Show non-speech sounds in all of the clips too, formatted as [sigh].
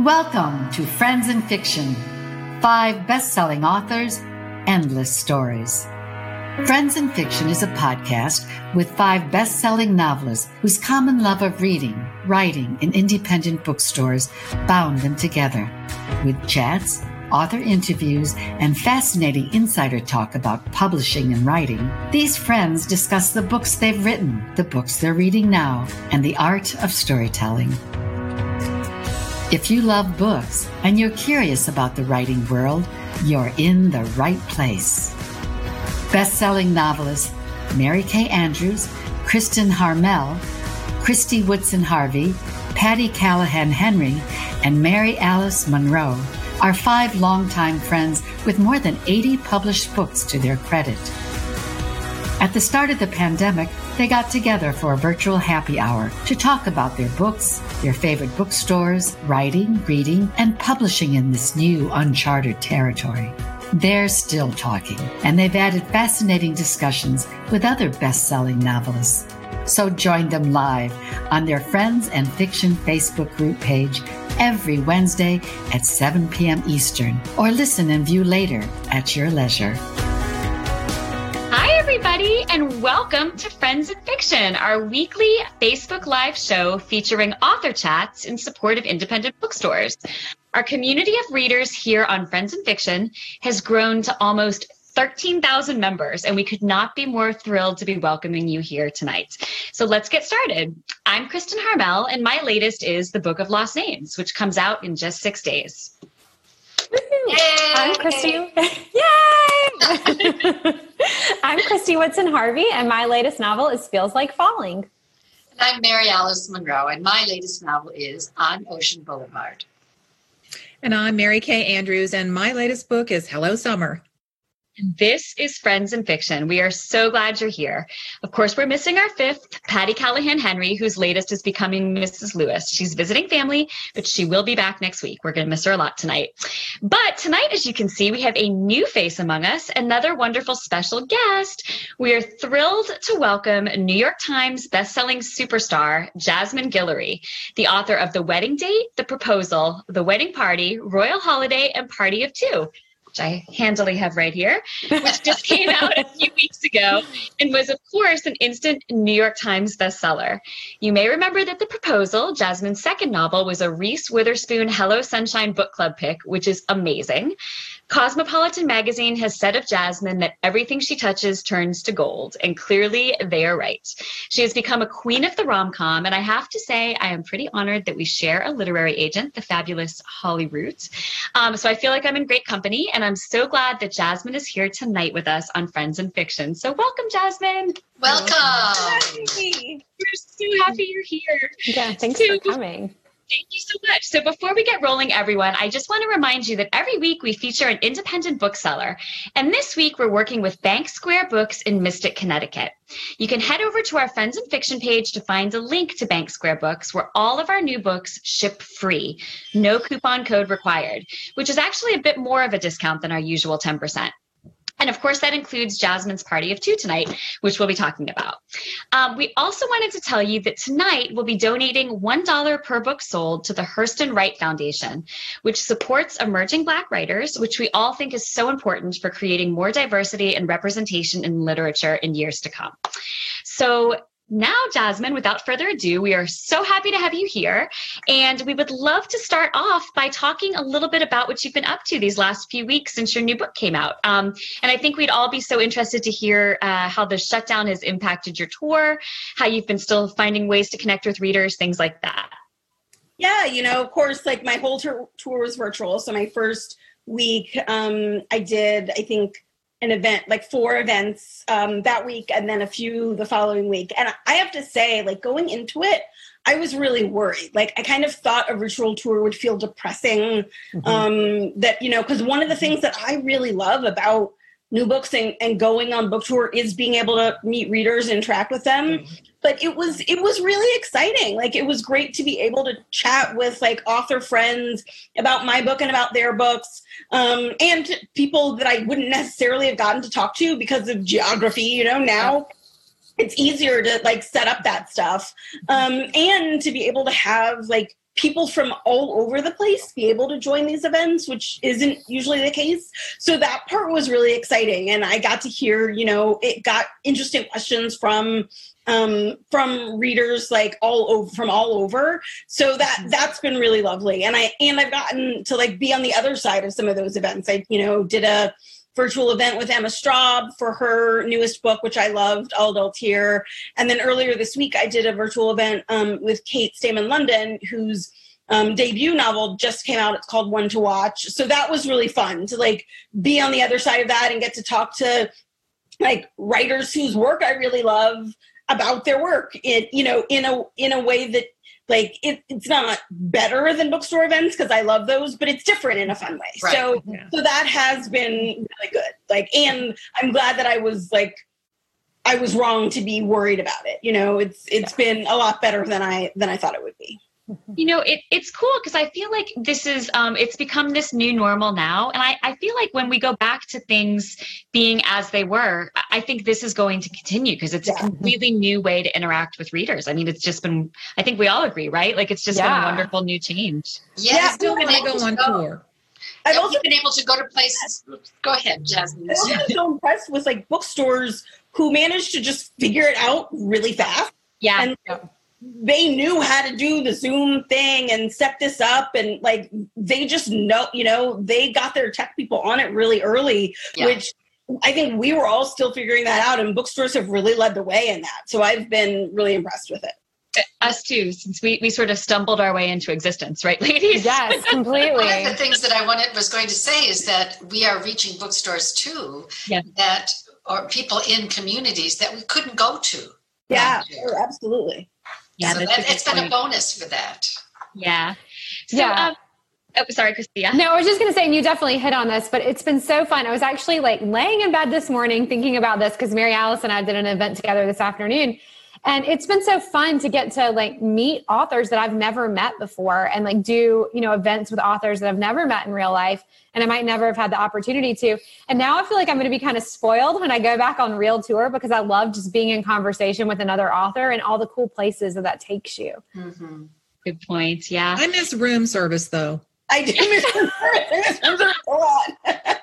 Welcome to Friends in Fiction. Five best-selling authors, endless stories. Friends in Fiction is a podcast with five best-selling novelists whose common love of reading, writing, and independent bookstores bound them together. With chats, author interviews, and fascinating insider talk about publishing and writing, these friends discuss the books they've written, the books they're reading now, and the art of storytelling. If you love books and you're curious about the writing world, you're in the right place. Best-selling novelists Mary Kay Andrews, Kristen Harmel, Christy Woodson Harvey, Patty Callahan Henry, and Mary Alice Monroe are five longtime friends with more than 80 published books to their credit. At the start of the pandemic, they got together for a virtual happy hour to talk about their books, their favorite bookstores, writing, reading, and publishing in this new uncharted territory. They're still talking, and they've added fascinating discussions with other best selling novelists. So join them live on their Friends and Fiction Facebook group page every Wednesday at 7 p.m. Eastern, or listen and view later at your leisure. Everybody, and welcome to Friends in Fiction, our weekly Facebook Live show featuring author chats in support of independent bookstores. Our community of readers here on Friends in Fiction has grown to almost 13,000 members, and we could not be more thrilled to be welcoming you here tonight. So let's get started. I'm Kristen Harmel, and my latest is The Book of Lost Names, which comes out in just six days. Yay! I'm Christy. Yay! [laughs] [laughs] I'm Christy Woodson Harvey, and my latest novel is Feels Like Falling. And I'm Mary Alice Monroe, and my latest novel is On Ocean Boulevard. And I'm Mary Kay Andrews, and my latest book is Hello Summer. This is Friends in Fiction. We are so glad you're here. Of course, we're missing our fifth, Patty Callahan Henry, whose latest is becoming Mrs. Lewis. She's visiting family, but she will be back next week. We're going to miss her a lot tonight. But tonight, as you can see, we have a new face among us, another wonderful special guest. We are thrilled to welcome New York Times bestselling superstar Jasmine Guillory, the author of The Wedding Date, The Proposal, The Wedding Party, Royal Holiday, and Party of Two which I handily have right here, which just came out a few weeks ago and was, of course, an instant New York Times bestseller. You may remember that The Proposal, Jasmine's second novel, was a Reese Witherspoon Hello Sunshine book club pick, which is amazing. Cosmopolitan magazine has said of Jasmine that everything she touches turns to gold, and clearly they are right. She has become a queen of the rom com, and I have to say, I am pretty honored that we share a literary agent, the fabulous Holly Root. Um, so I feel like I'm in great company, and I'm so glad that Jasmine is here tonight with us on Friends in Fiction. So welcome, Jasmine. Welcome. We're so happy you're here. Yeah, thanks So- for coming. Thank you so much. So, before we get rolling, everyone, I just want to remind you that every week we feature an independent bookseller. And this week we're working with Bank Square Books in Mystic, Connecticut. You can head over to our Friends and Fiction page to find a link to Bank Square Books, where all of our new books ship free, no coupon code required, which is actually a bit more of a discount than our usual 10%. And of course, that includes Jasmine's Party of Two tonight, which we'll be talking about. Um, we also wanted to tell you that tonight we'll be donating $1 per book sold to the Hurston Wright Foundation, which supports emerging Black writers, which we all think is so important for creating more diversity and representation in literature in years to come. So, now, Jasmine, without further ado, we are so happy to have you here. And we would love to start off by talking a little bit about what you've been up to these last few weeks since your new book came out. Um, and I think we'd all be so interested to hear uh, how the shutdown has impacted your tour, how you've been still finding ways to connect with readers, things like that. Yeah, you know, of course, like my whole tour, tour was virtual. So my first week, um, I did, I think, an event, like four events um, that week, and then a few the following week. And I have to say, like going into it, I was really worried. Like I kind of thought a virtual tour would feel depressing. Mm-hmm. Um, that you know, because one of the things that I really love about new books and, and going on book tour is being able to meet readers and interact with them. But it was it was really exciting. Like it was great to be able to chat with like author friends about my book and about their books um, and people that i wouldn't necessarily have gotten to talk to because of geography you know now it's easier to like set up that stuff. Um, and to be able to have like people from all over the place be able to join these events, which isn't usually the case. So that part was really exciting. And I got to hear, you know, it got interesting questions from um, from readers like all over from all over. So that Mm-hmm. that's been really lovely. And I and I've gotten to like be on the other side of some of those events. I, you know, did a virtual event with Emma Straub for her newest book, which I loved, All Adults Here. And then earlier this week, I did a virtual event um, with Kate Stayman-London, whose um, debut novel just came out. It's called One to Watch. So that was really fun to like be on the other side of that and get to talk to like writers whose work I really love about their work in you know in a in a way that like it, it's not better than bookstore events because I love those, but it's different in a fun way. Right. So Yeah. so that has been really good. Like, and I'm glad that I was like, I was wrong to be worried about it. You know, it's it's been a lot better than I than I thought it would be. You know, it, it's cool because I feel like this is, um, it's become this new normal now. And I, I feel like when we go back to things being as they were, I- I think this is going to continue because it's Yeah. a completely new way to interact with readers. I mean, it's just been, I think we all agree, right? Like it's just been a wonderful new change. Yes, Yeah, Still been going to go on tour. I've also been able to go to places. Go ahead, Jasmine. I'm also so impressed with like bookstores who managed to just figure it out really fast. Yeah. And they knew how to do the Zoom thing and set this up, and like they just know, you know, they got their tech people on it really early, Yeah. which I think we were all still figuring that out, and bookstores have really led the way in that. So I've been really impressed with it. Uh, us too, since we, we sort of stumbled our way into existence, right, [laughs] ladies? Yes, completely. One of the things that I wanted was going to say is that we are reaching bookstores too. Yeah. That or people in communities that we couldn't go to. Yeah, Yeah. sure, absolutely. Yeah, so that's that, it's been a bonus for that. Yeah. So, Yeah. Um, oh, sorry, Christina. No, I was just going to say, and you definitely hit on this, but it's been so fun. I was actually like laying in bed this morning thinking about this because Mary Alice and I did an event together this afternoon. And it's been so fun to get to like meet authors that I've never met before and like do, you know, events with authors that I've never met in real life and I might never have had the opportunity to. And now I feel like I'm going to be kind of spoiled when I go back on real tour because I love just being in conversation with another author and all the cool places that that takes you. Mhm. Good point. Yeah. I miss room service though. I did miss reserve a lot.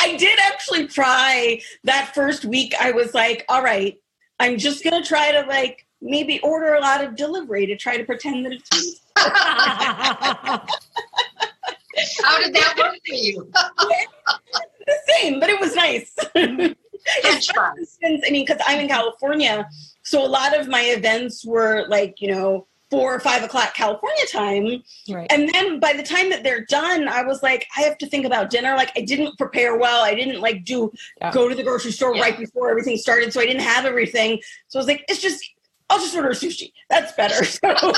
I did actually try that first week. I was like, all right, I'm just gonna try to like maybe order a lot of delivery to try to pretend that it's me. [laughs] How did that work for you? [laughs] the same, but it was nice. I mean, because I'm in California, so a lot of my events were like, you know, four or five o'clock California time. right. And then by the time that they're done, I was like, I have to think about dinner. Like I didn't prepare well. I didn't like do Yeah. go to the grocery store Yeah. right before everything started. So I didn't have everything. So I was like, it's just I'll just order sushi. That's better. [laughs] So. [laughs]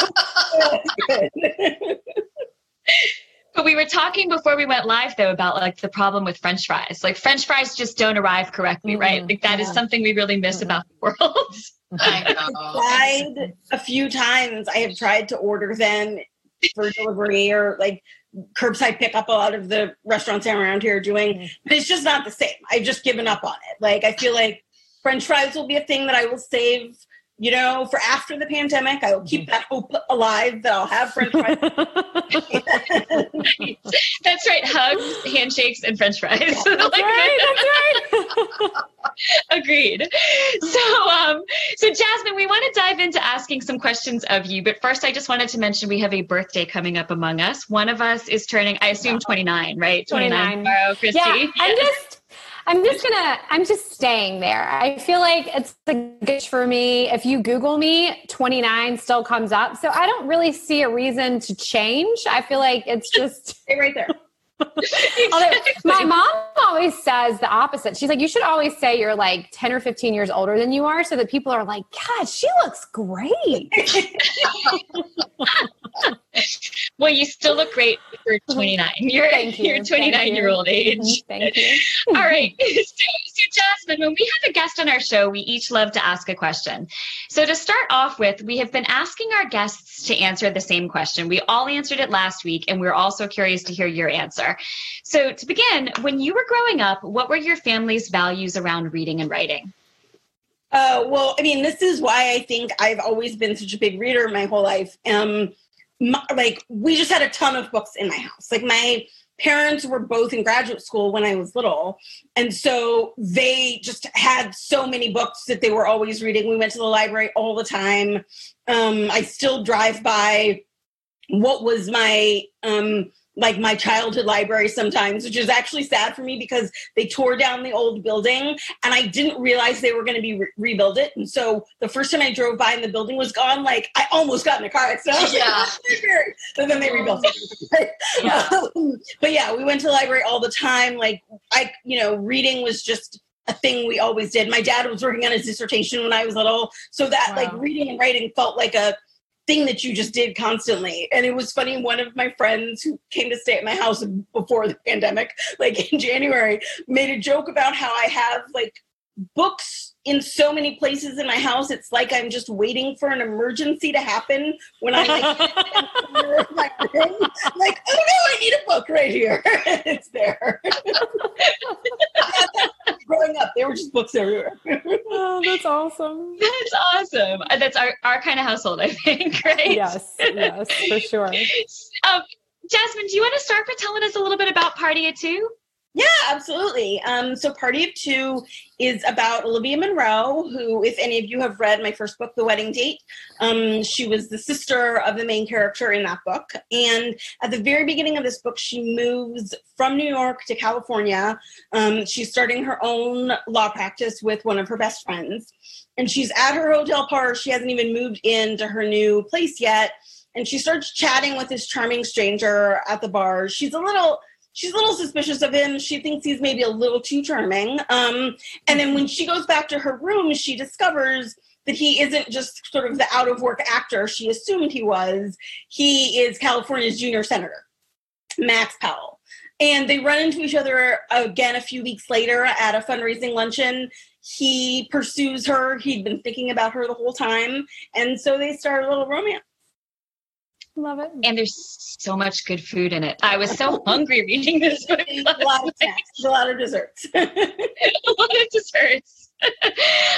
[laughs] But we were talking before we went live though about like the problem with French fries. Like French fries just don't arrive correctly, right? Mhm. Like that is Yeah. something we really miss about the world. [laughs] I know. tried a few times. I have tried to order them for delivery or like curbside pickup. A lot of the restaurants around here are doing, but it's just not the same. I've just given up on it. Like I feel like French fries will be a thing that I will save. You know, for after the pandemic, I will keep that hope alive that I'll have French fries. [laughs] That's right. Hugs, handshakes, and French fries. That's Like, right. That's right. [laughs] Agreed. So, um, so Jasmine, we want to dive into asking some questions of you, but first, I just wanted to mention we have a birthday coming up among us. One of us is turning, I assume, twenty nine, right? 29. tomorrow, Christy. yeah, I'm just I'm just gonna I'm just staying there. I feel like it's a good for me. If you Google me, 29 still comes up. So I don't really see a reason to change. I feel like it's just Stay right there. [laughs] My mom always says the opposite. She's like, you should always say you're like 10 or 15 years older than you are so that people are like, God, she looks great. [laughs] well, you still look great for [laughs] twenty nine. You're Thank you. you're twenty nine year old age. Thank you. [laughs] All right. [laughs] So, so, Jasmine, when we have a guest on our show, we each love to ask a question. So, to start off with, we have been asking our guests to answer the same question. We all answered it last week, and we're also curious to hear your answer. So, to begin, when you were growing up, what were your family's values around reading and writing? Uh, well, I mean, this is why I think I've always been such a big reader my whole life. Um, my, like we just had a ton of books in my house. Like my parents were both in graduate school when I was little. And so they just had so many books that they were always reading. We went to the library all the time. Um, I still drive by what was my um, like my childhood library sometimes, which is actually sad for me because they tore down the old building and I didn't realize they were going to be re- rebuild it. And so the first time I drove by and the building was gone, like I almost got in a car accident. Yeah. but then they rebuilt it. Yeah. Um, but yeah, we went to the library all the time. Like I, you know, reading was just a thing we always did. My dad was working on his dissertation when I was little, so that Wow. like reading and writing felt like a thing that you just did constantly. And it was funny. One of my friends who came to stay at my house before the pandemic, like in January, made a joke about how I have like books in so many places in my house. It's like I'm just waiting for an emergency to happen when I'm like, in the corner of my room. like, oh no, I need a book right here. [laughs] it's there. [laughs] Growing up, there were just books everywhere. [laughs] oh, that's awesome. That's awesome. Uh, That's our, our kind of household, I think, right? Yes, yes, for sure. Um, Jasmine, do you want to start by telling us a little bit about Party of Two? Yeah, absolutely. Um, so Party of Two is about Olivia Monroe, who, if any of you have read my first book, The Wedding Date, um, she was the sister of the main character in that book. And at the very beginning of this book, she moves from New York to California. Um, she's starting her own law practice with one of her best friends. And she's at her hotel bar. She hasn't even moved into her new place yet. And she starts chatting with this charming stranger at the bar. She's a little she's a little suspicious of him. She thinks he's maybe a little too charming. Um, and then when she goes back to her room, she discovers that he isn't just sort of the out of work actor she assumed he was. He is California's junior senator, Max Powell. And they run into each other again a few weeks later at a fundraising luncheon. He pursues her. He'd been thinking about her the whole time. And so they start a little romance. Love it. And there's so much good food in it. I was so [laughs] hungry reading this book. a lot of snacks, a lot of desserts. [laughs] a lot of desserts. [laughs]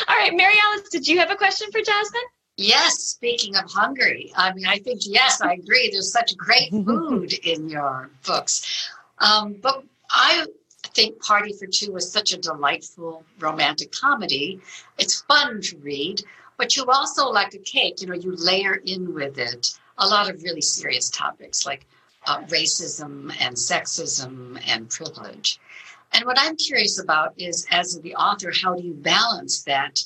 All right, Mary Alice, did you have a question for Jasmine? Yes, speaking of hungry, I mean, I think, yes, I agree. There's such great food in your books. Um, but I think Party for Two was such a delightful romantic comedy. It's fun to read, but you also, like a cake, you know, you layer in with it a lot of really serious topics like uh, racism and sexism and privilege. And what I'm curious about is, as the author, how do you balance that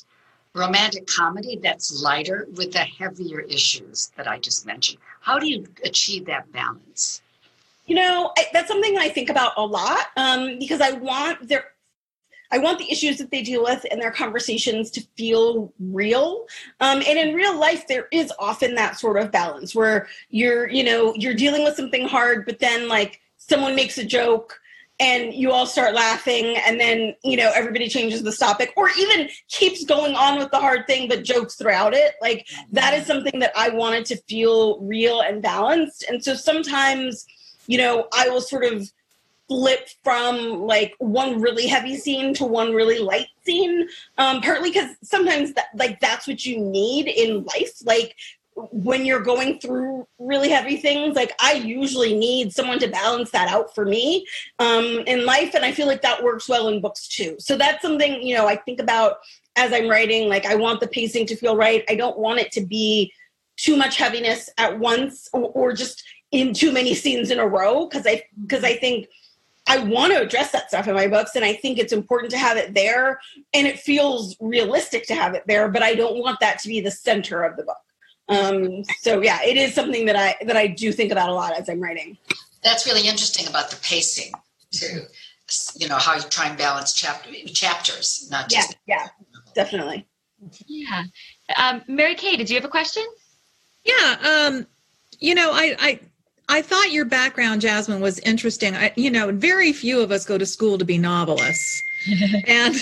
romantic comedy that's lighter with the heavier issues that I just mentioned? How do you achieve that balance? You know, I, that's something I think about a lot um, because I want their I want the issues that they deal with and their conversations to feel real. Um, and in real life, there is often that sort of balance where you're, you know, you're dealing with something hard, but then like someone makes a joke and you all start laughing and then you know everybody changes the topic or even keeps going on with the hard thing but jokes throughout it like that is something that i wanted to feel real and balanced and so sometimes you know i will sort of flip from like one really heavy scene to one really light scene um partly because sometimes that like that's what you need in life. Like when you're going through really heavy things like i usually need someone to balance that out for me um in life and i feel like that works well in books too. So that's something you know i think about as i'm writing like i want the pacing to feel right. I don't want it to be too much heaviness at once or, or just in too many scenes in a row because i because i think I want to address that stuff in my books, and I think it's important to have it there, and it feels realistic to have it there. But I don't want that to be the center of the book. Um, so yeah, it is something that I that I do think about a lot as I'm writing. That's really interesting about the pacing, too. You know, how you try and balance chapter, chapters, not Yeah, just. yeah, definitely. Yeah. Um, Mary Kay, did you have a question? Yeah, um, you know, I, I I thought your background, Jasmine, was interesting. I, you know, very few of us go to school to be novelists, [laughs] and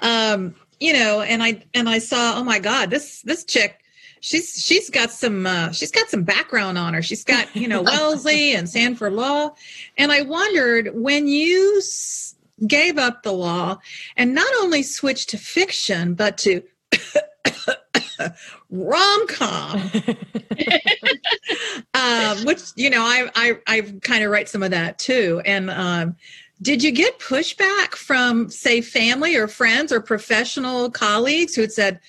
um, you know, and I and I saw, oh my God, this this chick, she's she's got some uh, she's got some background on her. She's got you know Wellesley and Stanford Law, and I wondered when you s- gave up the law and not only switched to fiction, but to rom com, um, [laughs] which you know I I I kind of write some of that too. And um, did you get pushback from say family or friends or professional colleagues who had said,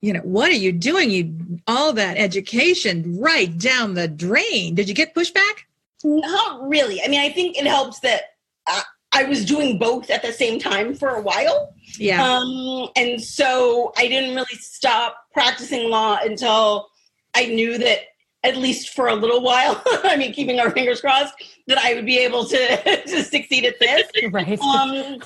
you know, what are you doing? You all that education right down the drain. Did you get pushback? Not really. I mean, I think it helps that I, I was doing both at the same time for a while. Yeah. Um, and so I didn't really stop practicing law until I knew that at least for a little while, [laughs] I mean, keeping our fingers crossed, that I would be able to, [laughs] to succeed at this. [laughs] right. Um,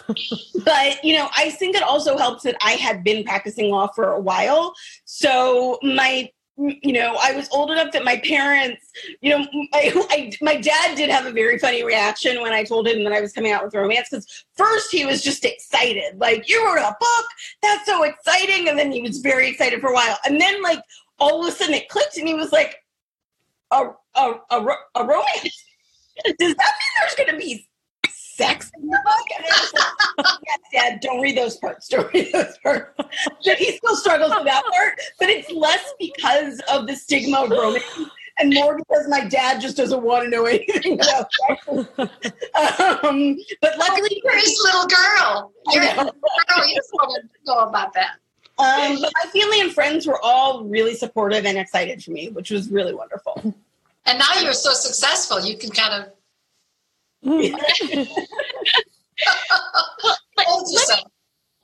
but, you know, I think it also helps that I had been practicing law for a while. So my you know, I was old enough that my parents, you know, I, I, my dad did have a very funny reaction when I told him that I was coming out with romance. Because first he was just excited, like you wrote a book, that's so exciting, and then he was very excited for a while, and then like all of a sudden it clicked, and he was like, a a a, a romance. [laughs] Does that mean there's going to be sex in the book? Like, [laughs] yes, Dad, don't read those parts. Don't read those parts. He still struggles with that part. But it's less because of the stigma of romance and more because my dad just doesn't want to know anything about sex. Um, but luckily, You're his little girl. You're his little girl. You just want to know about that. um, but my family and friends were all really supportive and excited for me, which was really wonderful. And now you're so successful, you can kind of Let, yourself.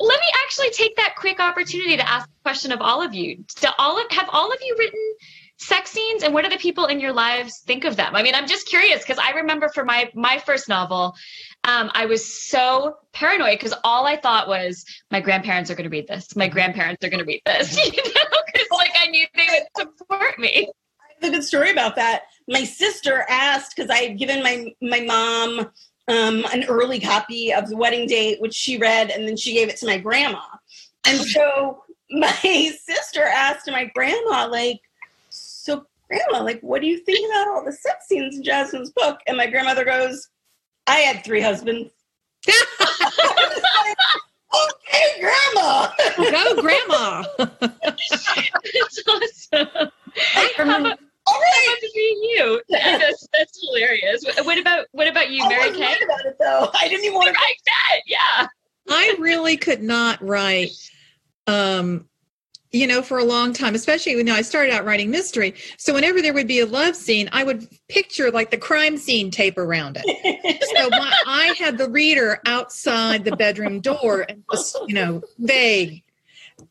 let me actually take that quick opportunity to ask a question of all of you. Do all of, have all of you written sex scenes and what do the people in your lives think of them? I mean, I'm just curious because I remember for my my first novel, um, I was so paranoid because all I thought was my grandparents are going to read this. My grandparents are going to read this, [laughs] you know, because like I knew they would support me. I have a good story about that. My sister asked because I had given my my mom um, an early copy of the wedding date, which she read, and then she gave it to my grandma. And so [laughs] my sister asked my grandma, like, "So, grandma, like, what do you think about all the sex scenes in Jasmine's book?" And my grandmother goes, "I had three husbands." [laughs] okay, grandma. Go, grandma. [laughs] It's awesome. I How remember- about, All how right. about to be you? [laughs] [laughs] That's, that's hilarious. What about what about you, I Mary wasn't Kay? right about it though. I didn't even want to. Right, that, yeah. I really could not write, um, you know, for a long time, especially when I started out writing mystery. So whenever there would be a love scene, I would picture like the crime scene tape around it. so [laughs] my, I had the reader outside the bedroom door and just, you know, vague.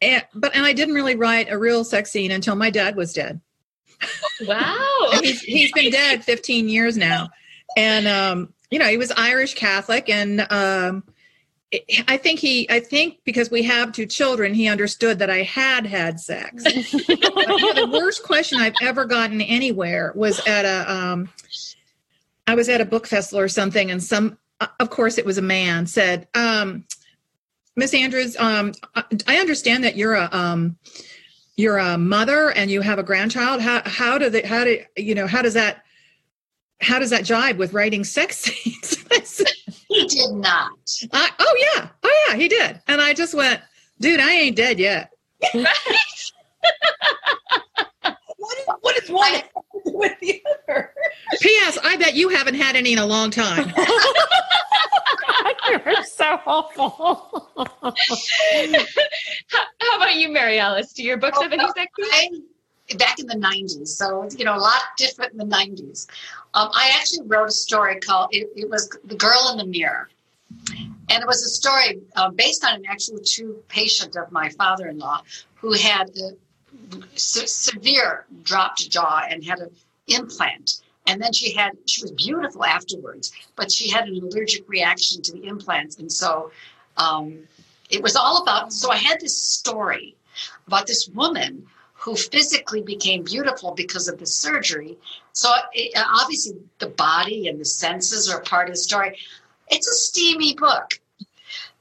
And, but and I didn't really write a real sex scene until my dad was dead. Wow. He's he's been dead 15 years now, and um, you know he was Irish Catholic, and um, it- I think he I think because we have two children, he understood that I had had sex. [laughs] But, you know, the worst question I've ever gotten anywhere was at a um, I was at a book festival or something, and some uh, of course it was a man said, um, Miss Andrews, um, I- I understand that you're a um, you're a mother and you have a grandchild. How how do they how do you know how does that how does that jibe with writing sex [laughs] scenes? He did not. I, oh yeah, oh yeah, he did, and I just went, dude, I ain't dead yet. [laughs] What is, what is one with the other? P.S. I bet you haven't had any in a long time. [laughs] You're so awful. how, how about you, Mary Alice? Do your books have any sex? I back in the 90s, so you know, a lot different in the 90s. Um, I actually wrote a story called it, it was The Girl in the Mirror. And it was a story uh, based on an actual true patient of my father in law who had a se- severe dropped jaw and had an implant. And then she had, she was beautiful afterwards, but she had an allergic reaction to the implants. And so um, it was all about, so I had this story about this woman who physically became beautiful because of the surgery. So it, obviously, the body and the senses are part of the story. It's a steamy book.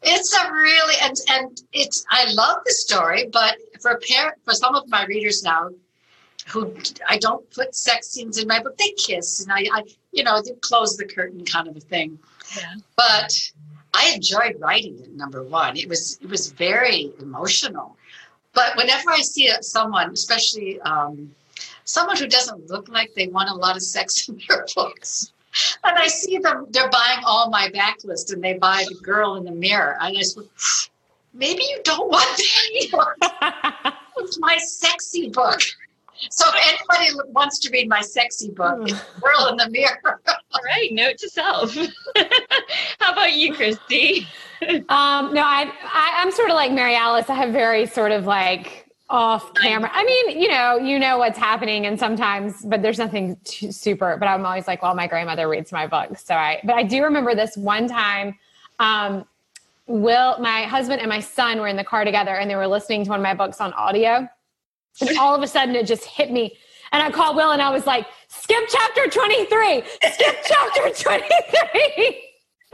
It's a really and and it's I love the story, but for a pair for some of my readers now, who I don't put sex scenes in my book, they kiss and I, I you know, they close the curtain kind of a thing. Yeah. But I enjoyed writing it. Number one, it was it was very emotional. But whenever I see someone, especially um, someone who doesn't look like they want a lot of sex [laughs] in their books, and I see them, they're buying all my backlist and they buy The Girl in the Mirror. And I said, maybe you don't want [laughs] that. it's my sexy book. So if anybody wants to read my sexy book, it's Girl in the Mirror. [laughs] All right, note to self. [laughs] How about you, Christy? Um, no, I, I I'm sort of like Mary Alice. I have very sort of like off camera. I mean, you know, you know what's happening, and sometimes, but there's nothing super. But I'm always like, well, my grandmother reads my books, so I. But I do remember this one time. Um, Will, my husband and my son were in the car together, and they were listening to one of my books on audio, and all of a sudden it just hit me. And I called Will, and I was like, "Skip chapter 23. Skip [laughs] chapter 23."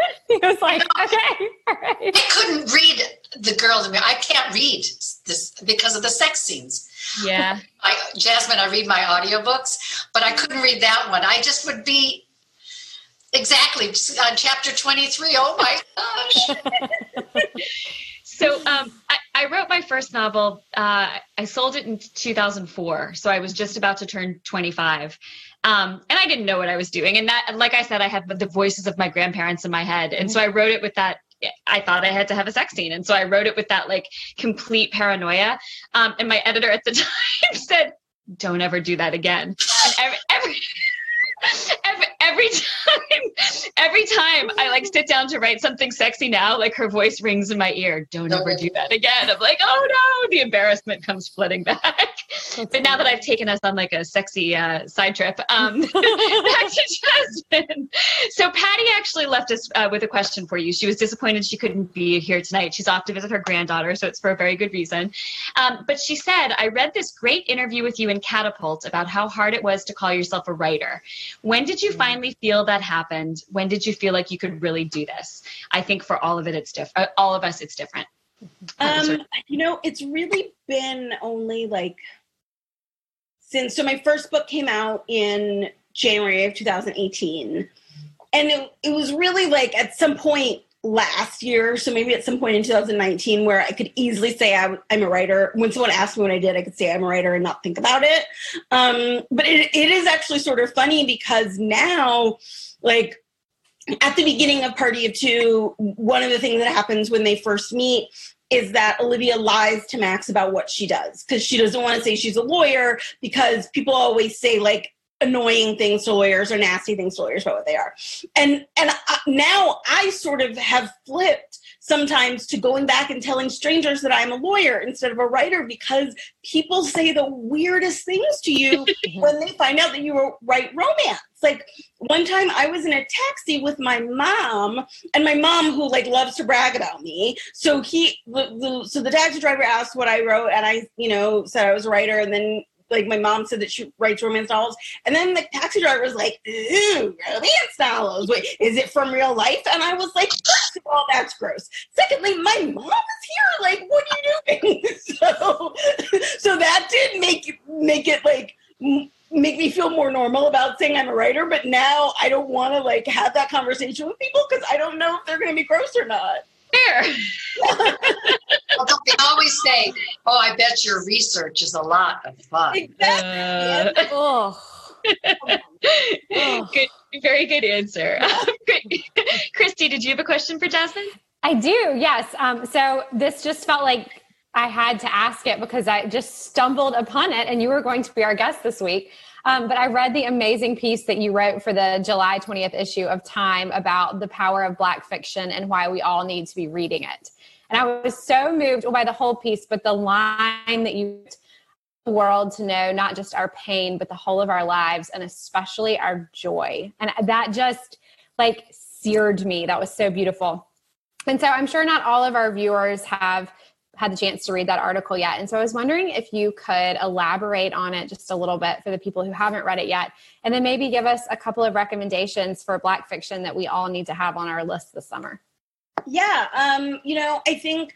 [laughs] he was like, okay, all right. I couldn't read The Girl in the Mirror. I can't read this because of the sex scenes. Yeah. [laughs] I, Jasmine, I read my audiobooks, but I couldn't read that one. I just would be exactly on chapter 23. Oh my gosh. So um, I, I, wrote my first novel. Uh, I sold it in 2004. So I was just about to turn 25. Um, and I didn't know what I was doing. And that, like I said, I had the voices of my grandparents in my head. And so I wrote it with that. I thought I had to have a sex scene. And so I wrote it with that like complete paranoia. Um, and my editor at the [laughs] time said, don't ever do that again. And every, every [laughs] every, every [laughs] time, every time I like sit down to write something sexy now, like her voice rings in my ear. Don't ever do that again. I'm like, oh no, the embarrassment comes flooding back. but now that I've taken us on like a sexy uh, side trip, [laughs] um, [laughs] back to Jasmine. So Patty actually left us uh, with a question for you. She was disappointed she couldn't be here tonight. She's off to visit her granddaughter, so it's for a very good reason. Um, but she said, I read this great interview with you in Catapult about how hard it was to call yourself a writer. When did you finally feel that happened? When did you feel like you could really do this? I think for all of it, it's different. Uh, all of us, it's different. Um, you know, it's really been only like since so my first book came out in January of 2018. And it, it was really like at some point last year, so maybe at some point in 2019, where I could easily say I, am a writer. When someone asked me what I did, I could say I'm a writer and not think about it. Um, but it, it is actually sort of funny because now, like, at the beginning of Party of Two, one of the things that happens when they first meet is that Olivia lies to Max about what she does because she doesn't want to say she's a lawyer because people always say like annoying things to lawyers or nasty things to lawyers about what they are. And and now I sort of have flipped sometimes to going back and telling strangers that I'm a lawyer instead of a writer because people say the weirdest things to you [laughs] when they find out that you write romance. Like one time I was in a taxi with my mom and my mom who like loves to brag about me. So he the, the, so the taxi driver asked what I wrote and I, you know, said I was a writer and then like my mom said that she writes romance novels, and then the taxi driver was like, "Ooh, romance novels. Wait, is it from real life?" And I was like, "First of all, that's gross. Secondly, my mom is here. Like, what are you doing?" [laughs] so, so that did make make it like make me feel more normal about saying I'm a writer. But now I don't want to like have that conversation with people because I don't know if they're going to be gross or not. Fair. [laughs] well, they always say, "Oh, I bet your research is a lot of fun." Exactly. Uh, oh. good, very good answer. [laughs] Christy, did you have a question for Jasmine? I do. Yes. Um, so this just felt like I had to ask it because I just stumbled upon it, and you were going to be our guest this week. Um, but I read the amazing piece that you wrote for the July 20th issue of Time about the power of Black fiction and why we all need to be reading it. And I was so moved by the whole piece, but the line that you the world to know not just our pain, but the whole of our lives and especially our joy. And that just like seared me. That was so beautiful. And so I'm sure not all of our viewers have had the chance to read that article yet. And so I was wondering if you could elaborate on it just a little bit for the people who haven't read it yet. And then maybe give us a couple of recommendations for Black fiction that we all need to have on our list this summer. Yeah. Um, you know, I think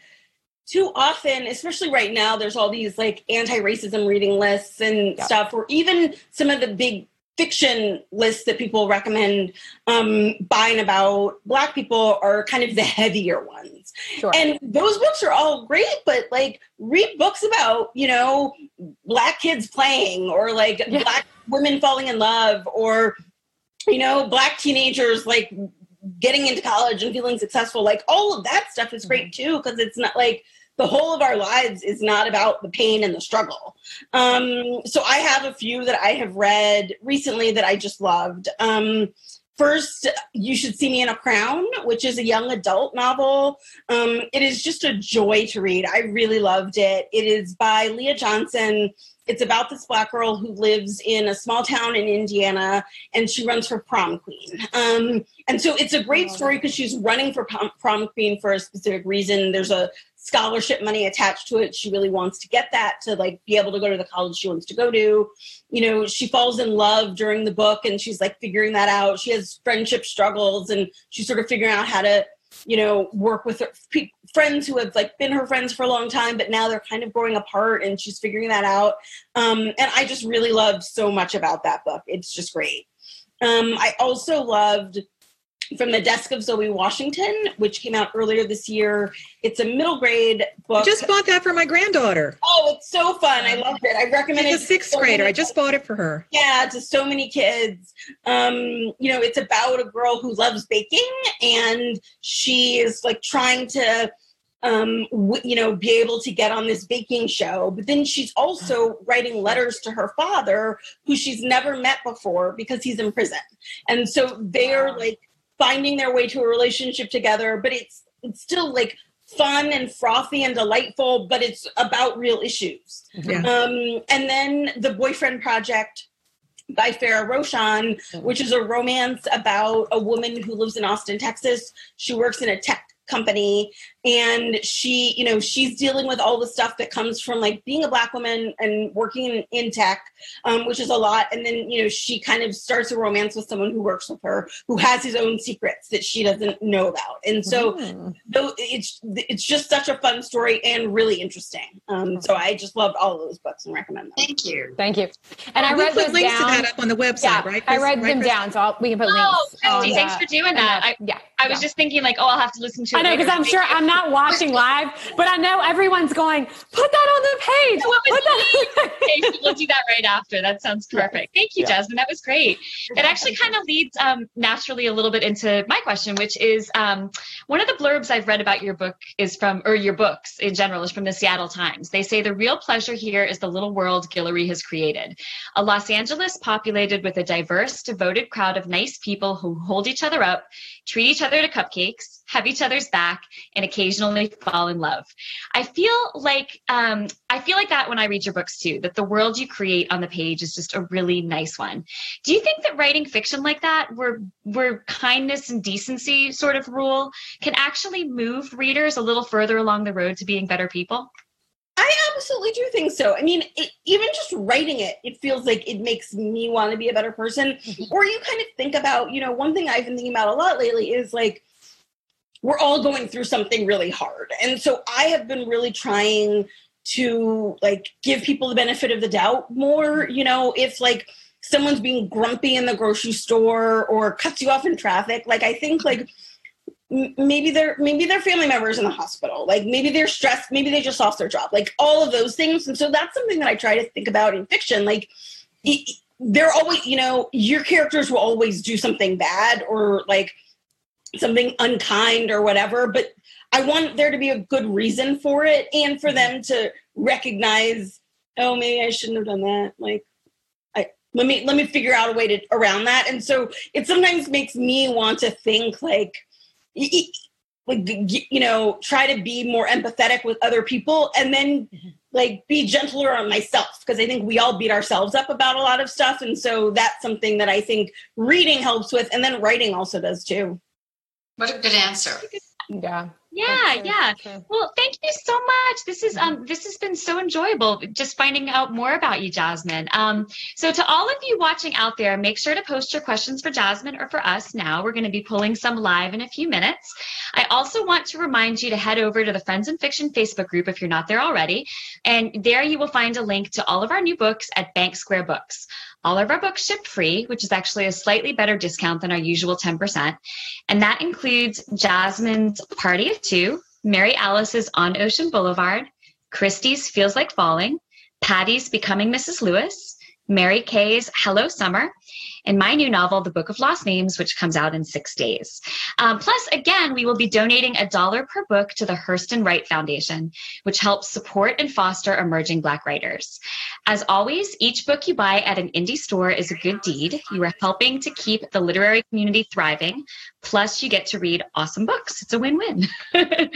too often, especially right now, there's all these like anti racism reading lists and stuff, or even some of the big fiction lists that people recommend um, buying about black people are kind of the heavier ones Sure. and those books are all great but like read books about you know black kids playing or like Yeah. black women falling in love or you know black teenagers like getting into college and feeling successful like all of that stuff is great too because it's not like the whole of our lives is not about the pain and the struggle um, so i have a few that i have read recently that i just loved um, first you should see me in a crown which is a young adult novel. Um, it is just a joy to read. I really loved it. It is by leah johnson. It's about this black girl who lives in a small town in indiana and she runs for prom queen. Um, and so it's a great story because she's running for prom, prom queen for a specific reason. There's a scholarship money attached to it. She really wants to get that to like be able to go to the college she wants to go to. You know she falls in love during the book and she's like figuring that out. She has friendship struggles and she's sort of figuring out how to you know work with her pe- friends who have like been her friends for a long time but now they're kind of growing apart and she's figuring that out. Um, and i just really loved so much about that book. It's just great. Um, i also loved from the desk of zoe washington which came out earlier this year. It's a middle grade I book. Just bought that for my granddaughter. oh it's so fun. I loved it. I recommend She's it a sixth so grader. I just bought it for her. yeah to so many kids. Um you know it's about a girl who loves baking and she is like trying to um you know be able to get on this baking show. But then she's also writing letters to her father who she's never met before because he's in prison. And so they're like finding their way to a relationship together but it's it's still like fun and frothy and delightful but it's about real issues Yeah. um, and then the boyfriend project by Farrah Rochon, which is a romance about a woman who lives in Austin, Texas. She works in a tech company and she you know she's dealing with all the stuff that comes from like being a black woman and working in, in tech um, which is a lot and then you know she kind of starts a romance with someone who works with her who has his own secrets that she doesn't know about and so Mm. though it's it's just such a fun story and really interesting um, so i just loved all of those books and recommend them Thank you. Thank you. And I we'll read put those links down. to that up on the website, yeah, right? I read Right, them Chris? down, so I'll, we can put Oh, links. Christy, on thanks for doing that. I, yeah, I was yeah. just thinking like, oh, I'll have to listen to it. I know because I'm sure. I'm not watching live, but I know everyone's going. Put that on the page. What was Put that. Okay, we'll do that right after. That sounds perfect. Thank you, Yeah. Jasmine. That was great. It actually kind of leads um, naturally a little bit into my question, which is um, one of the blurbs I've read about your book is from, or your books in general, is from the Seattle Times. They say the real pleasure here is the little world Guillory has created. A Los Angeles populated with a diverse, devoted crowd of nice people who hold each other up, treat each other to cupcakes, have each other's back, and occasionally fall in love. I feel like um, I feel like that when I read your books too. That the world you create on the page is just a really nice one. Do you think that writing fiction like that, where where kindness and decency sort of rule, can actually move readers a little further along the road to being better people? I absolutely do think so. I mean, it, even just writing it, it feels like it makes me want to be a better person. Or you kind of think about, you know, one thing I've been thinking about a lot lately is like, we're all going through something really hard. And so I have been really trying to like give people the benefit of the doubt more, you know, if like someone's being grumpy in the grocery store or cuts you off in traffic, like I think like maybe they're maybe their family members in the hospital. Like maybe they're stressed. Maybe they just lost their job. Like all of those things. And so that's something that i try to think about in fiction. Like they're always you know your characters will always do something bad or like something unkind or whatever but i want there to be a good reason for it and for mm-hmm. them to recognize oh maybe i shouldn't have done that. Like i let me let me figure out a way to around that. And so it sometimes makes me want to think like like you know try to be more empathetic with other people and then mm-hmm. like be gentler on myself because i think we all beat ourselves up about a lot of stuff. And so that's something that i think reading helps with and then writing also does too What a good answer. Yeah. Yeah, yeah. Well, thank you so much. This is um this has been so enjoyable just finding out more about you, Jasmine. Um so to all of you watching out there, make sure to post your questions for Jasmine or for us now. We're going to be pulling some live in a few minutes. I also want to remind you to head over to the Friends in Fiction Facebook group if you're not there already, and there you will find a link to all of our new books at Bank Square Books. All of our books ship free, which is actually a slightly better discount than our usual 10%. And that includes Jasmine's Party of Two, Mary Alice's On Ocean Boulevard, Christy's Feels Like Falling, Patty's Becoming Mrs. Lewis, Mary Kay's Hello Summer, and my new novel, The Book of Lost Names, which comes out in six days. Um, plus, again, we will be donating a dollar per book to the Hurston Wright Foundation, which helps support and foster emerging Black writers. As always, each book you buy at an indie store is a good deed. You are helping to keep the literary community thriving. Plus, you get to read awesome books. It's a win win. [laughs]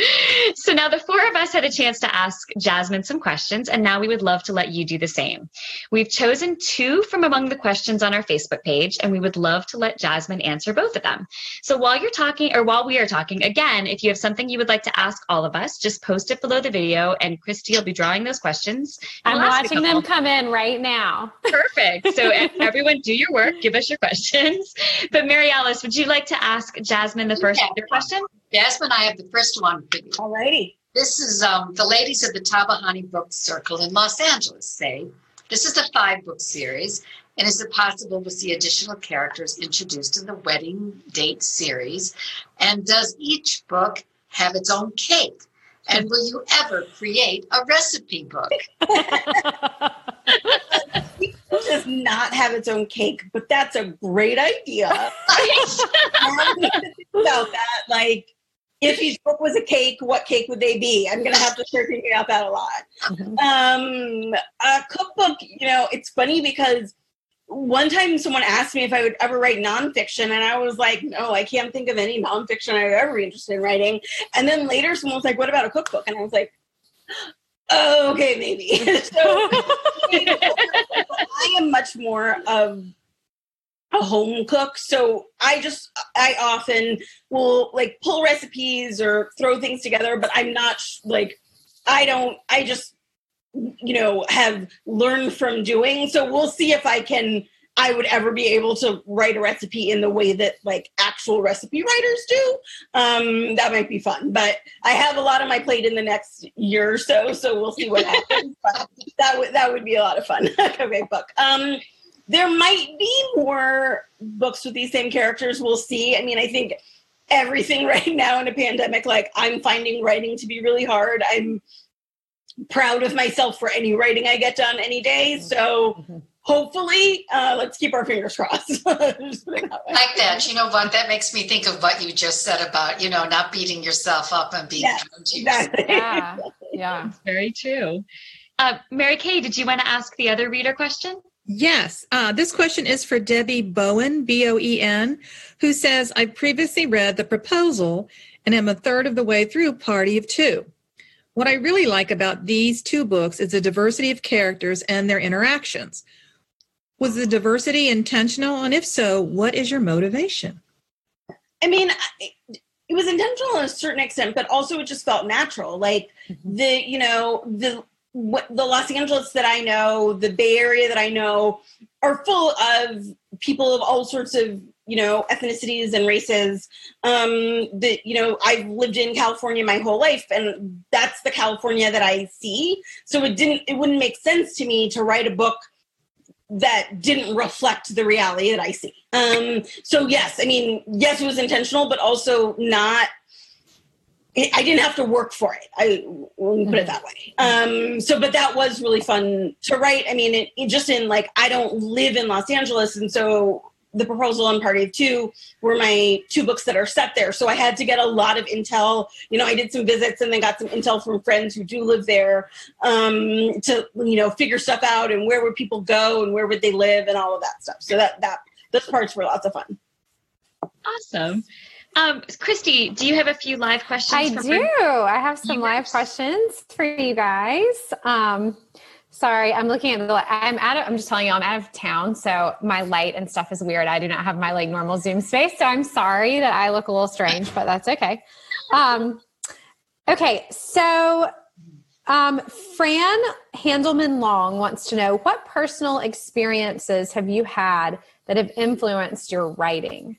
so, now the four of us had a chance to ask Jasmine some questions, and now we would love to let you do the same. We've chosen two from among the questions on our Facebook page page, and we would love to let Jasmine answer both of them. So while you're talking, or while we are talking, again, if you have something you would like to ask all of us, just post it below the video, and Christy will be drawing those questions. I'm watching them come in right now. [laughs] Perfect. So everyone, do your work. Give us your questions. But Mary Alice, would you like to ask Jasmine the first yeah. question? Jasmine, I have the first one for you. All righty. This is um, the ladies of the Tabahani Book Circle in Los Angeles say this is a five book series, and is it possible to see additional characters introduced in the wedding date series? And does each book have its own cake? And will you ever create a recipe book? [laughs] does not have its own cake, but that's a great idea. [laughs] about that, like if each book was a cake, what cake would they be? I'm gonna have to start thinking about that a lot. Mm-hmm. Um, a cookbook, you know, it's funny because one time someone asked me if I would ever write nonfiction, and I was like, no, I can't think of any nonfiction I would ever be interested in writing. And then later, someone was like, what about a cookbook? And I was like, oh, okay, maybe. [laughs] so I am much more of a home cook. So I just, I often will like pull recipes or throw things together, but I'm not like, I don't, I just you know have learned from doing. So we'll see if i can i would ever be able to write a recipe in the way that like actual recipe writers do. Um that might be fun but i have a lot on my plate in the next year or so so we'll see what happens. [laughs] That would that would be a lot of fun. [laughs] Okay book. Um there might be more books with these same characters. We'll see. I mean i think everything [laughs] right now in a pandemic like i'm finding writing to be really hard. I'm proud of myself for any writing I get done any day. So mm-hmm. hopefully, uh, let's keep our fingers crossed. [laughs] like that. You know what? That makes me think of what you just said about, you know, not beating yourself up and being yeah, exactly. yeah, yeah. Very true. Uh, Mary Kay, did you want to ask the other reader question? Yes. Uh, this question is for Debbie Boen, B O E N, who says, I previously read The Proposal and am a third of the way through Party of Two. What I really like about these two books is the diversity of characters and their interactions. Was the diversity intentional? And if so, what is your motivation? I mean, it was intentional to a certain extent, but also it just felt natural. Like mm-hmm. the, you know, the what the Los Angeles that I know, the Bay Area that I know, are full of people of all sorts of you know ethnicities and races um that you know i've lived in california my whole life and that's the california that i see so it didn't it wouldn't make sense to me to write a book that didn't reflect the reality that i see um so yes i mean yes it was intentional but also not I didn't have to work for it. I put it that way. Um, so, but that was really fun to write. I mean, it, it just in like I don't live in Los Angeles, and so the proposal and party of two were my two books that are set there so i had to get a lot of intel you know i did some visits and then got some intel from friends who do live there um, to you know figure stuff out and where would people go and where would they live and all of that stuff so that that those parts were lots of fun awesome um, Christy, do you have a few live questions? I do. I have some live questions for you guys. Um, Sorry, I'm looking at the. I'm out of. I'm just telling you, I'm out of town, so my light and stuff is weird. I do not have my like normal Zoom space, so I'm sorry that I look a little strange, but that's okay. Um, Okay, so um, Fran Handelman Long wants to know what personal experiences have you had that have influenced your writing?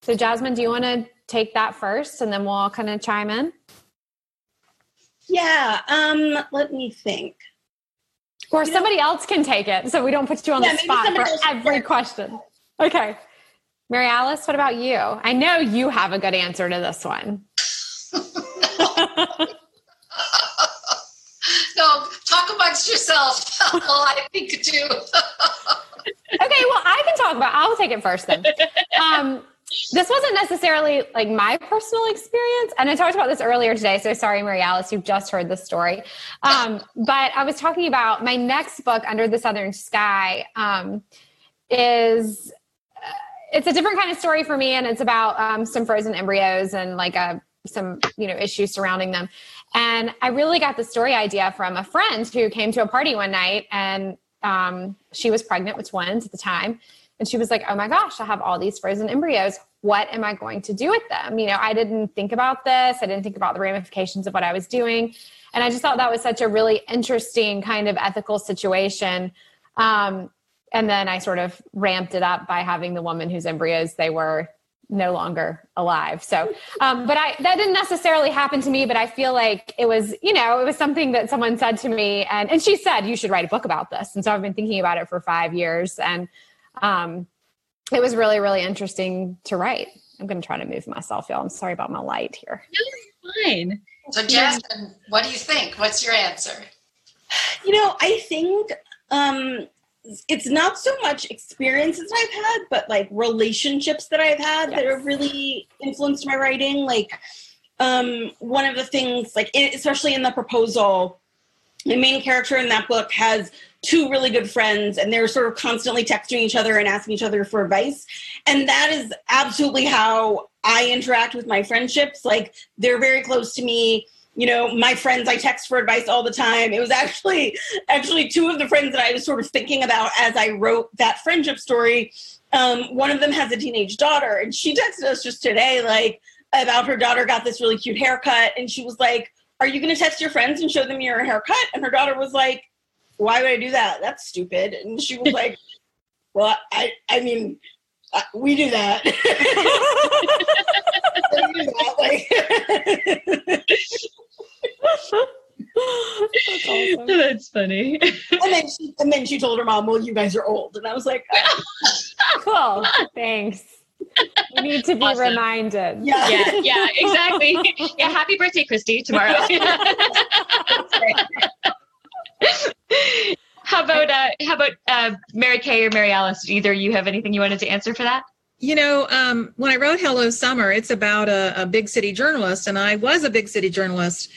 So, Jasmine, do you want to take that first and then we'll all kind of chime in? Yeah, um, let me think. Or you somebody know, else can take it so we don't put you on yeah, the spot for every question. Okay. Mary Alice, what about you? I know you have a good answer to this one. [laughs] no, talk amongst yourself. [laughs] I think too. okay, well, I can talk about. I'll take it first then. [laughs] Um, this wasn't necessarily like my personal experience, and I talked about this earlier today. So sorry, Mary Alice, you've just heard the story. Um, but I was talking about my next book, Under the Southern Sky, um, is uh, it's a different kind of story for me, and it's about um, some frozen embryos and like a some you know issues surrounding them. And I really got the story idea from a friend who came to a party one night and um, she was pregnant with twins at the time. And she was like, oh my gosh, I have all these frozen embryos. What am I going to do with them? You know, I didn't think about this. I didn't think about the ramifications of what I was doing. And I just thought that was such a really interesting kind of ethical situation. Um, and then I sort of ramped it up by having the woman whose embryos they were no longer alive. So, um, but I, that didn't necessarily happen to me, but I feel like it was, you know, it was something that someone said to me and, and she said, you should write a book about this. And so I've been thinking about it for five years and, um, it was really, really interesting to write. I'm going to try to move myself, y'all. I'm sorry about my light here. No, fine. So Jasmine, what do you think? What's your answer? You know, I think, um, it's not so much experiences I've had, but like relationships that I've had yes. that have really influenced my writing. Like, um, one of the things, like, especially in the proposal, the main character in that book has two really good friends and they're sort of constantly texting each other and asking each other for advice. And that is absolutely how I interact with my friendships. Like, they're very close to me you know my friends i text for advice all the time it was actually [laughs] actually two of the friends that i was sort of thinking about as i wrote that friendship story um, one of them has a teenage daughter and she texted us just today like about her daughter got this really cute haircut and she was like are you going to text your friends and show them your haircut and her daughter was like why would i do that that's stupid and she was like [laughs] well i i mean uh, we do that. we do that like, that's, awesome. That's funny. [laughs] And then she and then she told her mom, "Well, you guys are old," and I was like, [laughs] oh. "Cool, thanks." We need to be awesome. reminded. Yeah, yeah, yeah, exactly. [laughs] Yeah, happy birthday, Christy, tomorrow. [laughs] [laughs] how about uh, how about uh, Mary Kay or Mary Alice? Either you have anything you wanted to answer for that? You know, um, when I wrote Hello Summer, it's about a, a, big city journalist, and I was a big city journalist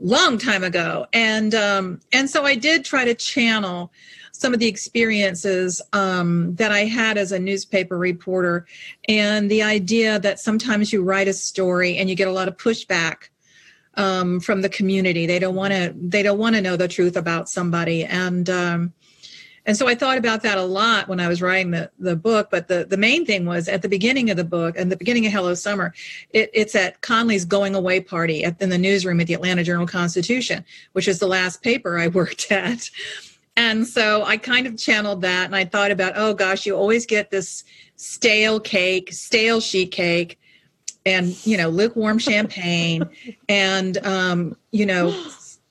long time ago, and um, and so I did try to channel some of the experiences um, that I had as a newspaper reporter, and the idea that sometimes you write a story and you get a lot of pushback um, from the community. They don't want to they don't want to know the truth about somebody, and um, and so I thought about that a lot when I was writing the, the book. But the, the main thing was at the beginning of the book and the beginning of Hello Summer, it, it's at Conley's going away party at, in the newsroom at the Atlanta Journal Constitution, which is the last paper I [laughs] worked at. And so I kind of channeled that and I thought about, oh gosh, you always get this stale cake, stale sheet cake, and you know, lukewarm champagne, [laughs] and um, you know,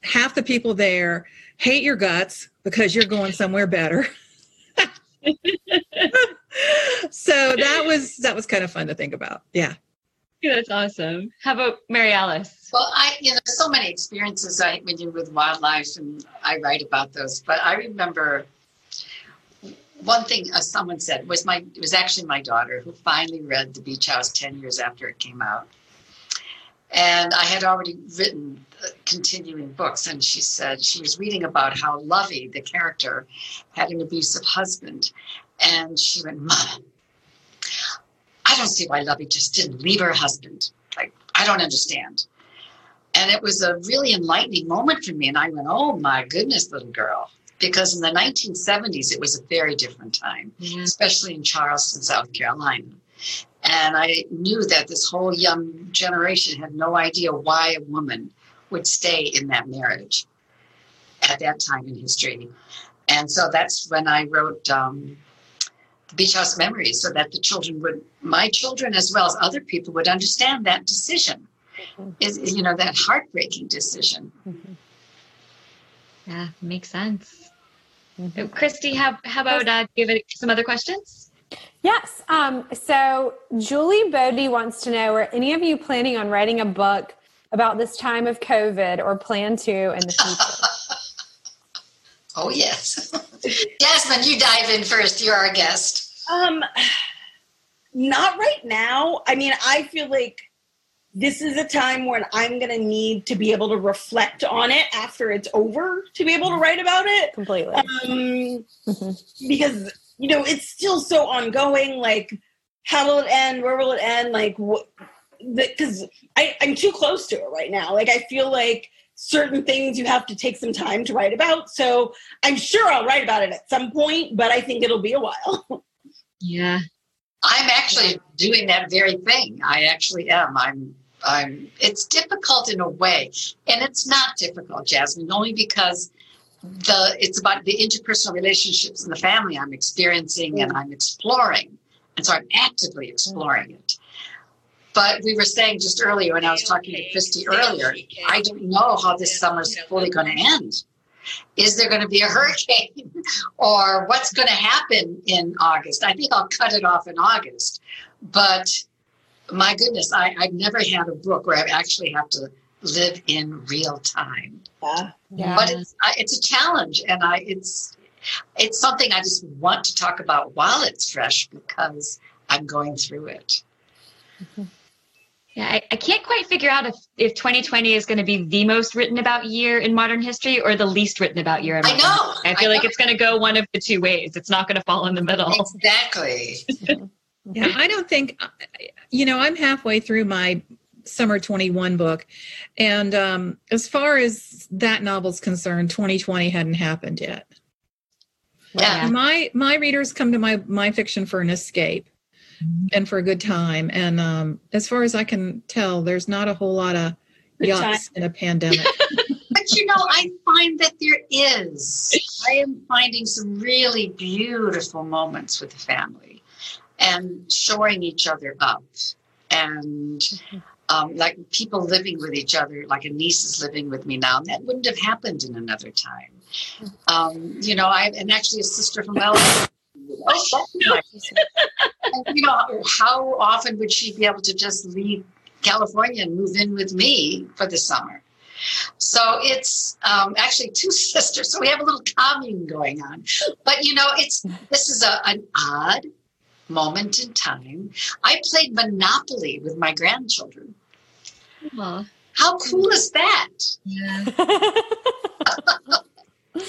half the people there hate your guts because you're going somewhere better. [laughs] so that was that was kind of fun to think about. Yeah. That's awesome. How about Mary Alice? Well, I you know so many experiences I when you're with wildlife and I write about those. But I remember one thing uh, someone said was my it was actually my daughter who finally read The Beach House ten years after it came out, and I had already written continuing books. And she said she was reading about how Lovey, the character, had an abusive husband. And she went, Mom, I don't see why Lovey just didn't leave her husband. Like, I don't understand. And it was a really enlightening moment for me. And I went, Oh my goodness, little girl. Because in the 1970s, it was a very different time, mm-hmm. especially in Charleston, South Carolina. And I knew that this whole young generation had no idea why a woman would stay in that marriage at that time in history. And so that's when I wrote um, Beach House Memories so that the children would, my children as well as other people would understand that decision. Is you know that heartbreaking decision. Mm-hmm. Yeah, makes sense. Mm-hmm. Christy, how how about uh, give it some other questions? Yes. Um, so Julie Bodie wants to know: Are any of you planning on writing a book about this time of COVID, or plan to in the future? [laughs] oh yes, [laughs] Jasmine, you dive in first. You're our guest. Um, [sighs] not right now. I mean, I feel like this is a time when I'm going to need to be able to reflect on it after it's over to be able to write about it. Completely. Um, mm-hmm. [laughs] Because, you know, it's still so ongoing. Like, how will it end? Where will it end? Like. Because I'm too close to it right now. Like, I feel like certain things you have to take some time to write about. So I'm sure I'll write about it at some point, but I think it'll be a while. [laughs] Yeah. I'm actually doing that very thing. I actually am. I'm I'm it's difficult in a way. And it's not difficult, Jasmine, only because the it's about the interpersonal relationships in the family I'm experiencing and I'm exploring. And so I'm actively exploring it. But we were saying just earlier when I was talking to Christy earlier, I don't know how this summer is fully going to end. Is there going to be a hurricane [laughs] or what's going to happen in August? I think I'll cut it off in August. But my goodness, I, I've never had a book where I actually have to live in real time. Yeah. yeah. But it's I, it's a challenge, and I it's it's something I just want to talk about while it's fresh because I'm going through it. Mm-hmm. Yeah, I, I, can't quite figure out if, if 2020 is going to be the most written about year in modern history or the least written about year. I know. I feel I like know. it's going to go one of the two ways. It's not going to fall in the middle. Exactly. [laughs] yeah, I don't think, you know, I'm halfway through my summer 21 book. And um, as far as that novel's concerned, 2020 hadn't happened yet. Yeah. My my readers come to my my fiction for an escape and for a good time. And um, as far as I can tell, there's not a whole lot of yachts in a pandemic. [laughs] but you know, I find that there is. [laughs] I am finding some really beautiful moments with the family and shoring each other up and um, like people living with each other like a niece is living with me now and that wouldn't have happened in another time um, you know i and actually a sister from LA. [laughs] Oh, and, you know how often would she be able to just leave california and move in with me for the summer so it's um, actually two [laughs] sisters so we have a little commune going on but you know it's this is a, an odd moment in time. I played Monopoly with my grandchildren. Aww. How cool is that? Yeah. [laughs]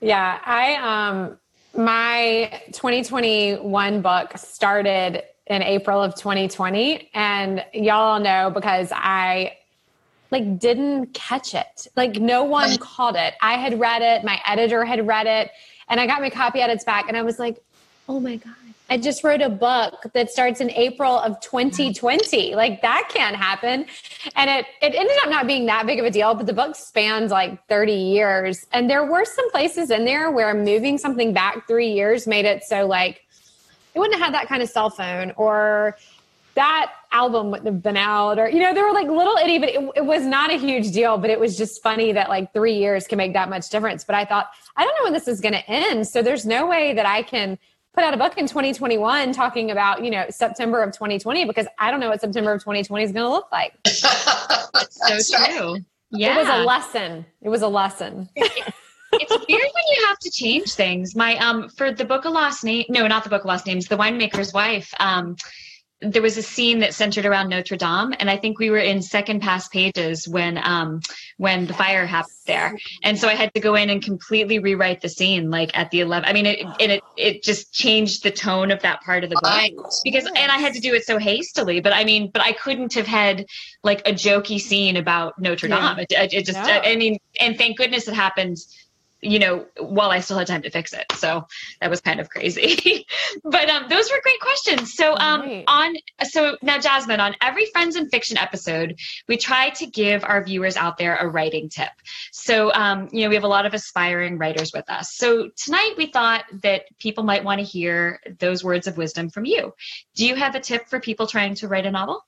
yeah, I um my 2021 book started in April of 2020 and y'all know because I like didn't catch it. Like no one caught it. I had read it, my editor had read it, and I got my copy edits back and I was like, "Oh my god, I just wrote a book that starts in April of 2020. Like that can't happen. And it it ended up not being that big of a deal, but the book spans like 30 years. And there were some places in there where moving something back 3 years made it so like it wouldn't have had that kind of cell phone or that album wouldn't have been out or you know there were like little itty but it, it was not a huge deal but it was just funny that like three years can make that much difference but i thought i don't know when this is going to end so there's no way that i can put out a book in 2021 talking about, you know, September of 2020 because I don't know what September of 2020 is going to look like. [laughs] so true. Yeah. It was a lesson. It was a lesson. it's weird when you have to change things. My um for the book of lost name no, not the book of lost names, the winemaker's wife. Um there was a scene that centered around Notre Dame, and I think we were in second past pages when um, when the fire happened there, and so I had to go in and completely rewrite the scene, like at the eleven. I mean, it and it it just changed the tone of that part of the book because, and I had to do it so hastily. But I mean, but I couldn't have had like a jokey scene about Notre Dame. Yeah. It, it, just, yeah. I mean, and thank goodness it happened you know, while I still had time to fix it. So that was kind of crazy. [laughs] but um, those were great questions. So um, right. on so now Jasmine, on every Friends in Fiction episode, we try to give our viewers out there a writing tip. So um, you know, we have a lot of aspiring writers with us. So tonight we thought that people might want to hear those words of wisdom from you. Do you have a tip for people trying to write a novel?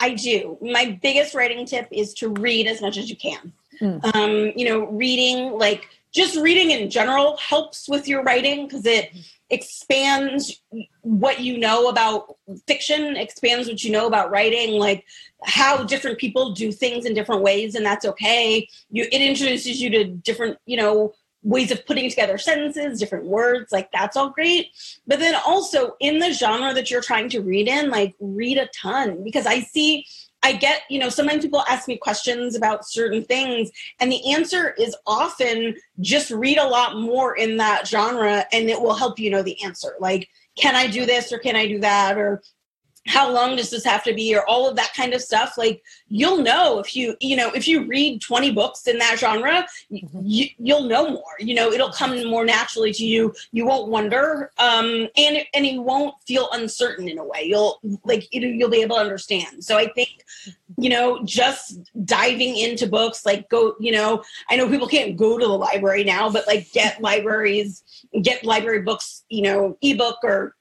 I do. My biggest writing tip is to read as much as you can. Mm. Um, you know, reading like just reading in general helps with your writing because it expands what you know about fiction, expands what you know about writing, like how different people do things in different ways, and that's okay. You it introduces you to different, you know, ways of putting together sentences, different words, like that's all great. But then also in the genre that you're trying to read in, like read a ton because I see I get, you know, sometimes people ask me questions about certain things, and the answer is often just read a lot more in that genre and it will help you know the answer. Like, can I do this or can I do that? Or how long does this have to be or all of that kind of stuff like you'll know if you you know if you read 20 books in that genre mm-hmm. you, you'll know more you know it'll come more naturally to you you won't wonder um and and you won't feel uncertain in a way you'll like you'll be able to understand so i think you know just diving into books like go you know i know people can't go to the library now but like get libraries get library books you know ebook or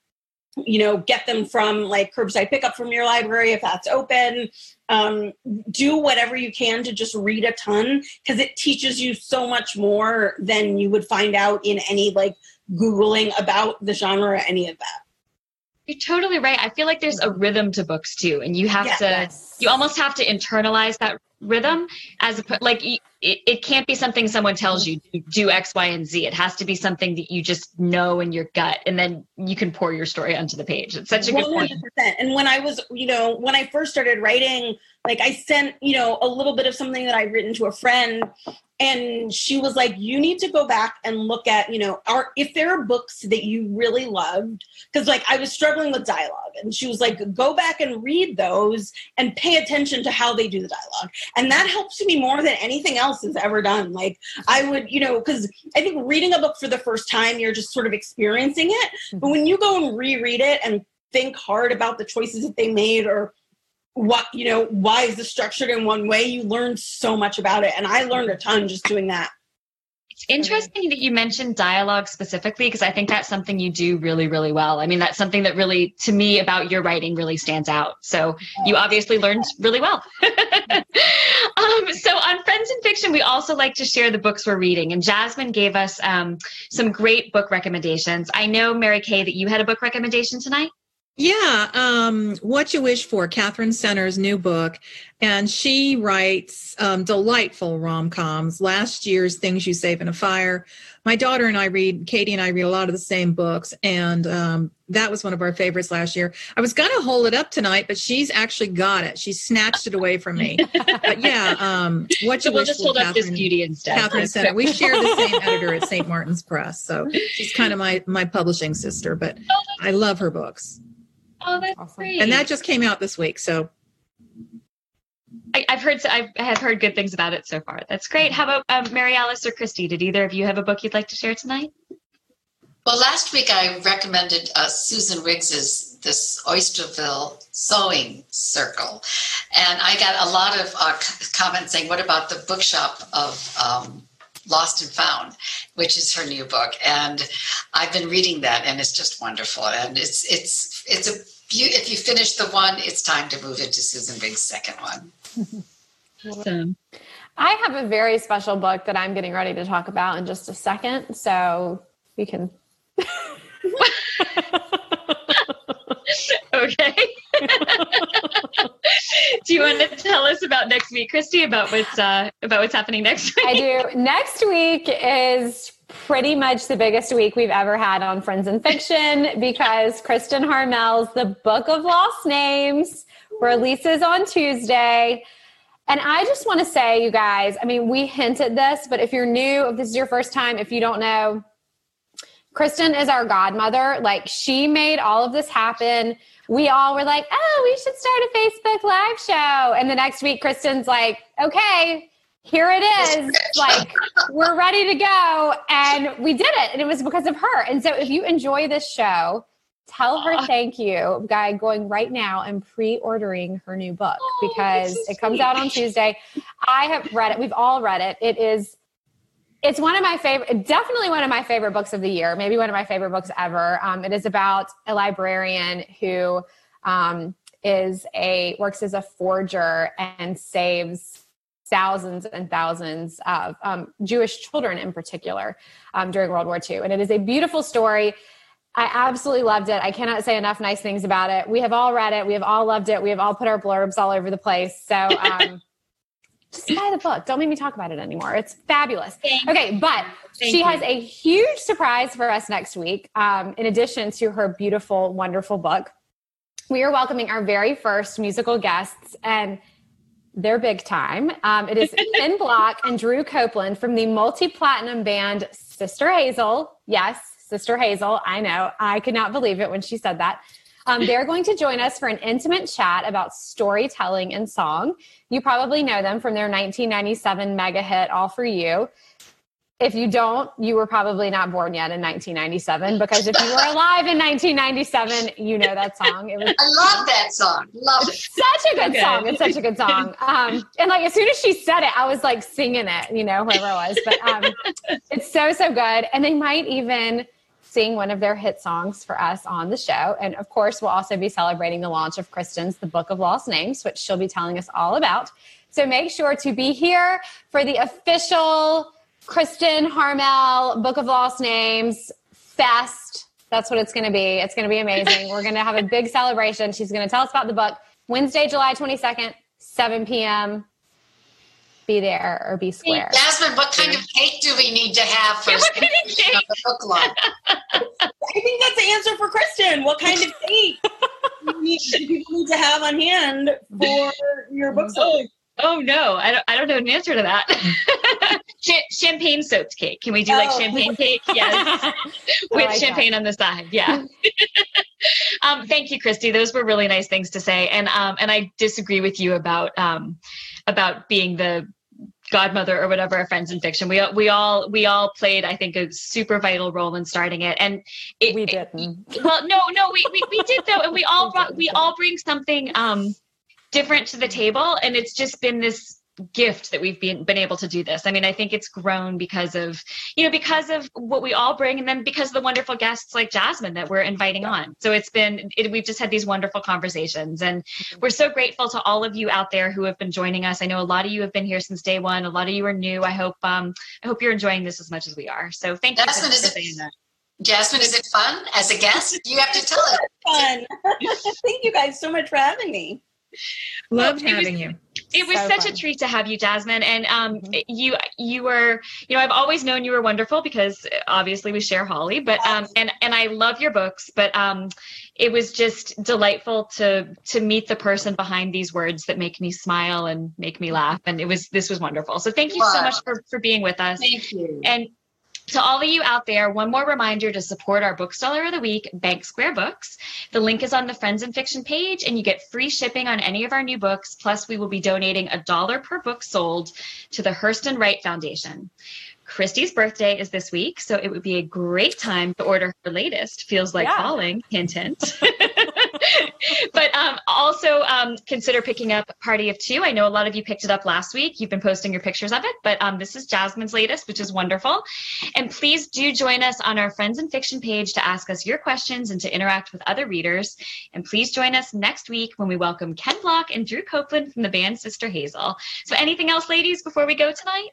you know get them from like curbside pickup from your library if that's open. Um, do whatever you can to just read a ton because it teaches you so much more than you would find out in any like googling about the genre or any of that you're totally right. I feel like there's a rhythm to books too, and you have to, yes. you almost have to internalize that rhythm as a, like it, it can't be something someone tells you do X, Y, and Z. It has to be something that you just know in your gut, and then you can pour your story onto the page. It's such a 100%. good point. And when I was, you know, when I first started writing, like I sent, you know, a little bit of something that I'd written to a friend, and she was like you need to go back and look at you know are if there are books that you really loved. Because like i was struggling with dialogue. And she was like go back and read those and pay attention to how they do the dialogue. And that helps me more than anything else has ever done. Like i would you know because i think reading a book for the first time you're just sort of experiencing it. But mm-hmm. when you go and reread it and think hard about the choices that they made or what you know why is this structured in one way? You learn so much about it. And i learned a ton just doing that. It's interesting that you mentioned dialogue specifically because i think that's something you do really really well. I mean that's something that really to me about your writing really stands out. So you obviously learned really well. [laughs] Um, so on friends in fiction we also like to share the books we're reading. And jasmine gave us um, some great book recommendations. I know mary kay that you had a book recommendation tonight yeah, um, What You Wish For, Katherine Center's new book. And she writes um, delightful rom coms. Last year's Things You Save in a Fire. My daughter and I read, Katie and I read a lot of the same books. And um, that was one of our favorites last year. I was going to hold it up tonight, but she's actually got it. She snatched it away from me. but yeah, um, What You so we'll Wish just hold Katherine, up this beauty instead. Katherine Center. We share the same editor at St. Martin's Press. So she's kind of my, my publishing sister, but I love her books. Oh, that's awesome. great. And that just came out this week. So I, have heard I've, I have heard good things about it so far. That's great. How about um, Mary Alice or Christy? Did either of you have a book you'd like to share tonight? Well, last week I recommended uh, Susan Wiggs's this Oysterville Sewing Circle, and I got a lot of uh, comments saying, "What about the bookshop of um, Lost and Found, which is her new book?" And I've been reading that, and it's just wonderful. And it's it's it's a if you finish the one, it's time to move into Susan Wiggs' second one. awesome. I have a very special book that I'm getting ready to talk about in just a second, so we can. [laughs] [laughs] okay. [laughs] do you want to tell us about next week, Christy? About what's uh, about what's happening next week? I do. Next week is pretty much the biggest week we've ever had on Friends in Fiction because Kristin Harmel's The Book of Lost Names releases on Tuesday. And I just want to say, you guys, I mean, we hinted this, but if you're new, if this is your first time, if you don't know, Kristin is our godmother. Like, she made all of this happen. We all were like, oh, we should start a Facebook Live show. And the next week, Kristin's like, okay, here it is. like, we're ready to go. And we did it. And it was because of her. And so if you enjoy this show, tell her thank you guy going right now and pre-ordering her new book oh, because so it comes out on Tuesday. I have read it. We've all read it. It is it's one of my favorite definitely one of my favorite books of the year maybe one of my favorite books ever um, it is about a librarian who um, is a works as a forger and saves thousands and thousands of um, Jewish children in particular um, during World War II. And it is a beautiful story. I absolutely loved it. I cannot say enough nice things about it. We have all read it. We have all loved it. We have all put our blurbs all over the place. So [laughs] um, just buy the book. Don't make me talk about it anymore. It's fabulous. Okay, but Thank she you. has a huge surprise for us next week. Um, in addition to her beautiful, wonderful book, we are welcoming our very first musical guests, and they're big time. Um, it is [laughs] Ken Block and Drew Copeland from the multi platinum band Sister Hazel. Yes, Sister Hazel. I know. I could not believe it when she said that. Um, they're going to join us for an intimate chat about storytelling and song. You probably know them from their 1997 mega hit, All For You if you don't, you were probably not born yet in 1997 because if you were [laughs] alive in 1997, you know that song. It was I love that song. Love it. Such a good okay. song. It's such a good song. Um, and like as soon as she said it, I was like singing it, you know, whoever it was. But um, it's so so good. And they might even sing one of their hit songs for us on the show. And of course, we'll also be celebrating the launch of Kristin's The Book of Lost Names, which she'll be telling us all about. So make sure to be here for the official Kristin Harmel, Book of Lost Names Fest. That's what it's going to be. It's going to be amazing. We're going to have a big celebration. She's going to tell us about the book Wednesday, July 22nd, 7 p.m. Be there or be square. Jasmine, what kind of cake do we need to have for yeah, the book launch? [laughs] I think that's the answer for Kristin. What kind of cake do people need to have on hand for your book? Oh, Oh no, I don't. I don't know an answer to that. [laughs] champagne soaked cake. Can we do like oh. champagne cake? Yes, [laughs] with like champagne that. on the side. Yeah. um, thank you, Christy. Those were really nice things to say, and um, and I disagree with you about um, about being the godmother or whatever of friends in fiction. We we all we all played i think a super vital role in starting it. And it, we didn't. it, [laughs] well no no we, we, we did though. And we [laughs] all brought we all bring something um different to the table. And it's just been this gift that we've been been able to do this. I mean, I think it's grown because of you know because of what we all bring, and then because of the wonderful guests like Jasmine that we're inviting on. So it's been it, we've just had these wonderful conversations, and mm-hmm. we're so grateful to all of you out there who have been joining us. I know a lot of you have been here since day one. A lot of you are new. I hope um I hope you're enjoying this as much as we are. So thank Jasmine, you for, saying that. Jasmine, is it fun as a guest? You have to tell it. [laughs] Fun. [laughs] thank you guys so much for having me. Loved well, having was, you. It was so such fun. a treat to have you, Jasmine. And um, mm-hmm. you you were, you know, I've always known you were wonderful because obviously we share Holly. But um, and and I love your books. But um, it was just delightful to to meet the person behind these words that make me smile and make me laugh. And it was this was wonderful. So thank you wow. so much for for being with us. Thank you. And to all of you out there, one more reminder to support our bookseller of the week, Bank Square Books. The link is on the Friends and Fiction page, and you get free shipping on any of our new books. Plus, we will be donating a dollar per book sold to the Hurston Wright Foundation. Christy's birthday is this week, so it would be a great time to order her latest, Feels Like yeah. Falling, hint, hint. [laughs] [laughs] but um, also um, consider picking up Party of Two. I know a lot of you picked it up last week. You've been posting your pictures of it, but um, this is Jasmine's latest, which is wonderful. And please do join us on our Friends and Fiction page to ask us your questions and to interact with other readers. And please join us next week when we welcome Ken Block and Drew Copeland from the band Sister Hazel. So, anything else, ladies, before we go tonight?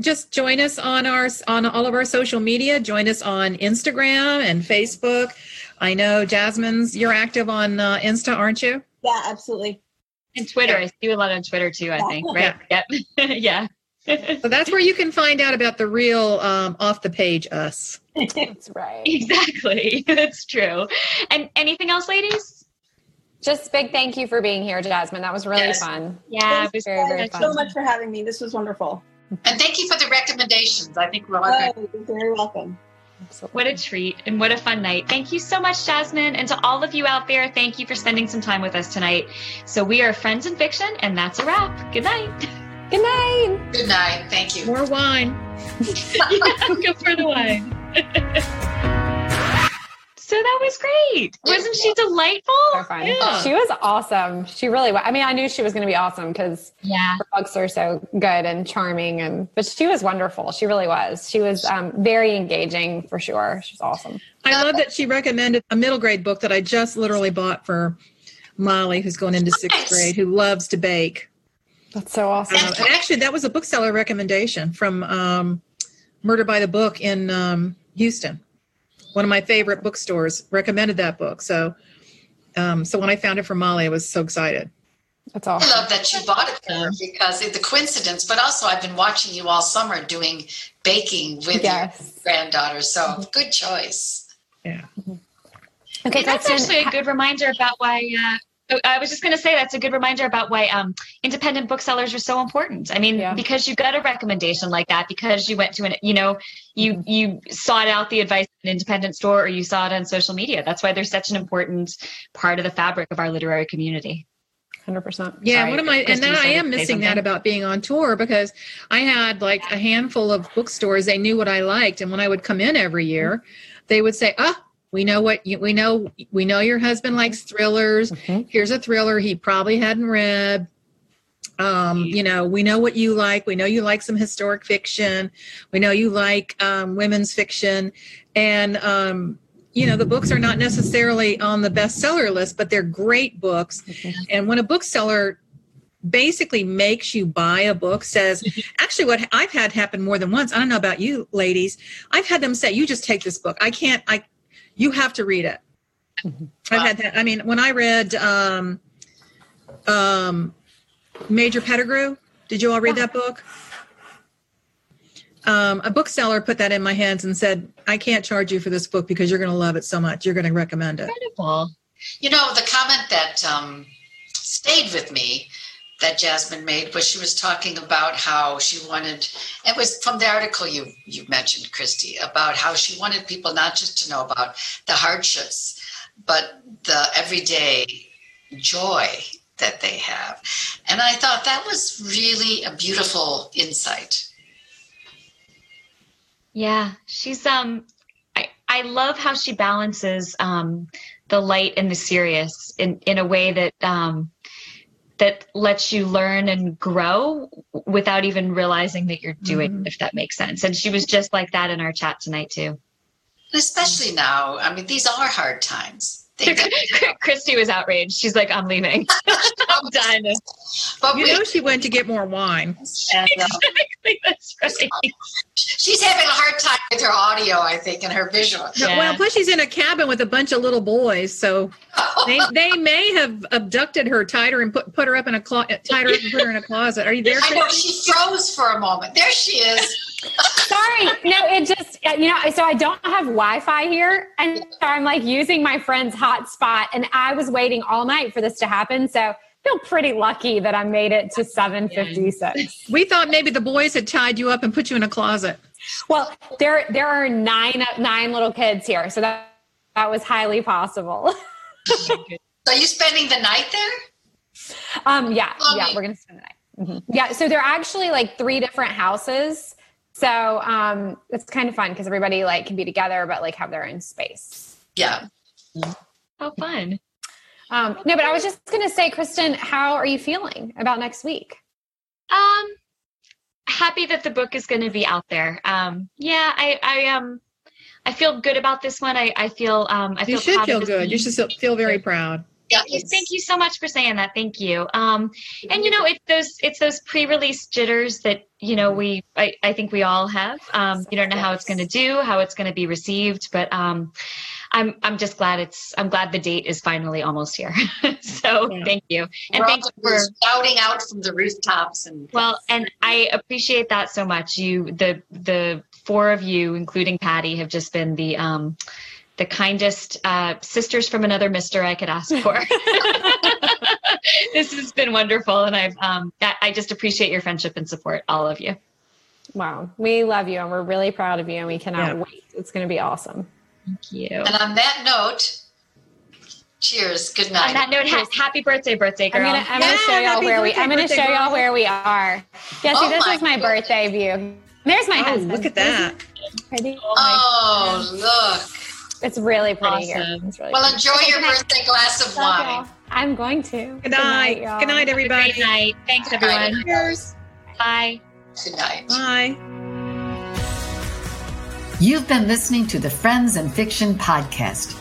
just join us on our on all of our social media join us on instagram and facebook i know jasmine's you're active on uh, insta aren't you? Yeah absolutely. And twitter. I see you a lot on twitter too i think right? Yeah. Yep. [laughs] Yeah. So that's where you can find out about the real um, off the page us. [laughs] That's right. Exactly. [laughs] That's true. And anything else ladies? Just big thank you for being here jasmine. That was really yes. fun. Yeah it was very very fun. so much for having me. This was wonderful. And thank you for the recommendations. I think we're all oh, You're very welcome. What a treat and what a fun night. Thank you so much, Jasmine. And to all of you out there, thank you for spending some time with us tonight. So we are Friends in Fiction, and that's a wrap. Good night. Good night. Good night. Thank you. More wine. [laughs] Go for the wine. [laughs] so that was great. Wasn't she delightful? So fun. Yeah. She was awesome. She really was. I mean, I knew she was going to be awesome because yeah. her books are so good and charming, and but she was wonderful. She really was. She was um, very engaging for sure. She's awesome. I love that she recommended a middle grade book that I just literally bought for Molly, who's going into sixth grade, who loves to bake. That's so awesome. Uh, and actually, that was a bookseller recommendation from um, Murder by the Book in um, Houston. One of my favorite bookstores recommended that book. So, um, so when I found it for Molly, I was so excited. That's awesome. I love that you bought it for her because of the coincidence, but also I've been watching you all summer doing baking with Yes. your granddaughter. So good choice. Yeah. Okay, Hey, that's Kristin, actually a good reminder about why. Uh, I was just going to say that's a good reminder about why um, independent booksellers are so important. I mean, Yeah. because you got a recommendation like that, because you went to an, you know, you Mm-hmm. you sought out the advice in an independent store or you saw it on social media. That's why they're such an important part of the fabric of our literary community. hundred percent. Yeah, Sorry, what am I? And then I am missing that about being on tour because I had like a handful of bookstores. They knew what I liked, and when I would come in every year, they would say, "Ah, we know what you, we know. We know your husband likes thrillers. Mhm. Here's a thriller he probably hadn't read. Um, you know, we know what you like. We know you like some historic fiction. We know you like um, women's fiction, and um, you know the books are not necessarily on the bestseller list, but they're great books. And when a bookseller basically makes you buy a book, says, actually, what I've had happen more than once, I don't know about you ladies, I've had them say, you just take this book. I can't, I, you have to read it. I've had that. I mean, when I read um, um, Major Pettigrew, did you all read that book? Um, a bookseller put that in my hands and said, I can't charge you for this book because you're going to love it so much. You're going to recommend it. Incredible. You know, the comment that um, stayed with me that Jasmine made was she was talking about how she wanted it was from the article you you mentioned, Christy, about how she wanted people not just to know about the hardships, but the everyday joy that they have. And I thought that was really a beautiful insight. Yeah, she's um I I love how she balances um the light and the serious in in a way that um that lets you learn and grow without even realizing that you're doing it, if that makes sense. And she was just like that in our chat tonight too. Especially now, I mean, these are hard times. They [laughs] definitely are. Christy was outraged. She's like, I'm leaving. [laughs] I'm done. but You we, know, she went to get more wine. and, Exactly, [laughs] That's right. she's having a hard time with her audio, I think, and her visual. Yeah. Well, plus she's in a cabin with a bunch of little boys, so they [laughs] they may have abducted her, tied her, and put put her up in a clo- tied her up and put her in a closet. Are you there? I know Christy? she froze for a moment. There she is. [laughs] Sorry, no, it just uh, you know. So I don't have Wi-Fi here, and so I'm like using my friend's hotspot, and I was waiting all night for this to happen. So I feel pretty lucky that I made it to 7:56. We thought maybe the boys had tied you up and put you in a closet. Well, there there are nine nine little kids here, so that that was highly possible. [laughs] So are you spending the night there? Um, yeah, Oh, yeah, neat. we're gonna spend the night. Mhm. Yeah, so they're actually like three different houses. So um, it's kind of fun because everybody like can be together, but like have their own space. Yeah. How fun. Um, no, but I was just gonna say, Kristin, how are you feeling about next week? Um, happy that the book is going to be out there. Um, yeah, I, I um, I feel good about this one. I, I feel, um, I feel You should feel good. You should feel- feel very proud. Yeah. Thank you- Thank you so much for saying that. Thank you. Um, and you know, it's those it's those pre-release jitters that you know we I, I think we all have. Um, you don't know how it's going to do, how it's going to be received, but um, I'm I'm just glad it's I'm glad the date is finally almost here. [laughs] so Yeah. thank you, and We're thank you for shouting out from the rooftops and well, and I appreciate that so much. You, the the four of you, including Patty, have just been the um, the kindest uh, sisters from another Mister I could ask for. [laughs] [laughs] this has been wonderful, and I've um, I I just appreciate your friendship and support, all of you. Wow, we love you and we're really proud of you, and we cannot Yeah. wait. It's going to be awesome. Thank you. and on that note, Cheers. Good night. On night. that note, ha- happy birthday, birthday I'm girl. gonna, I'm gonna show y'all happy where we. birthday, I'm gonna birthday show y'all where we are. Yeah, see, Oh this my is my goodness. birthday view. There's my Oh, husband. look at that. Pretty. Oh, oh look. It's really pretty here. Awesome. It's really Well, pretty. enjoy Okay, your birthday glass of wine. y'all. I'm going to. Good night. y'all. Good night, everybody. great night. Thanks, Good night, everyone. Cheers. Bye. Good night. Bye. You've been listening to the Friends and Fiction podcast.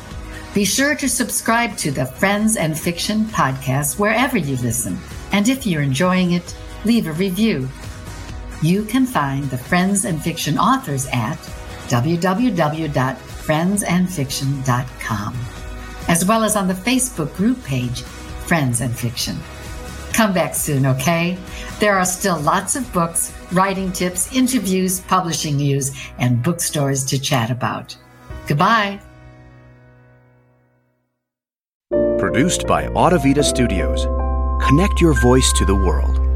Be sure to subscribe to the Friends and Fiction podcast wherever you listen. And if you're enjoying it, leave a review. You can find the Friends and Fiction authors at www.friendsandfiction.com, as well as on the Facebook group page, Friends and Fiction. Come back soon, okay? There are still lots of books, writing tips, interviews, publishing news, and bookstores to chat about. Goodbye. Produced by Audavita Studios. Connect your voice to the world.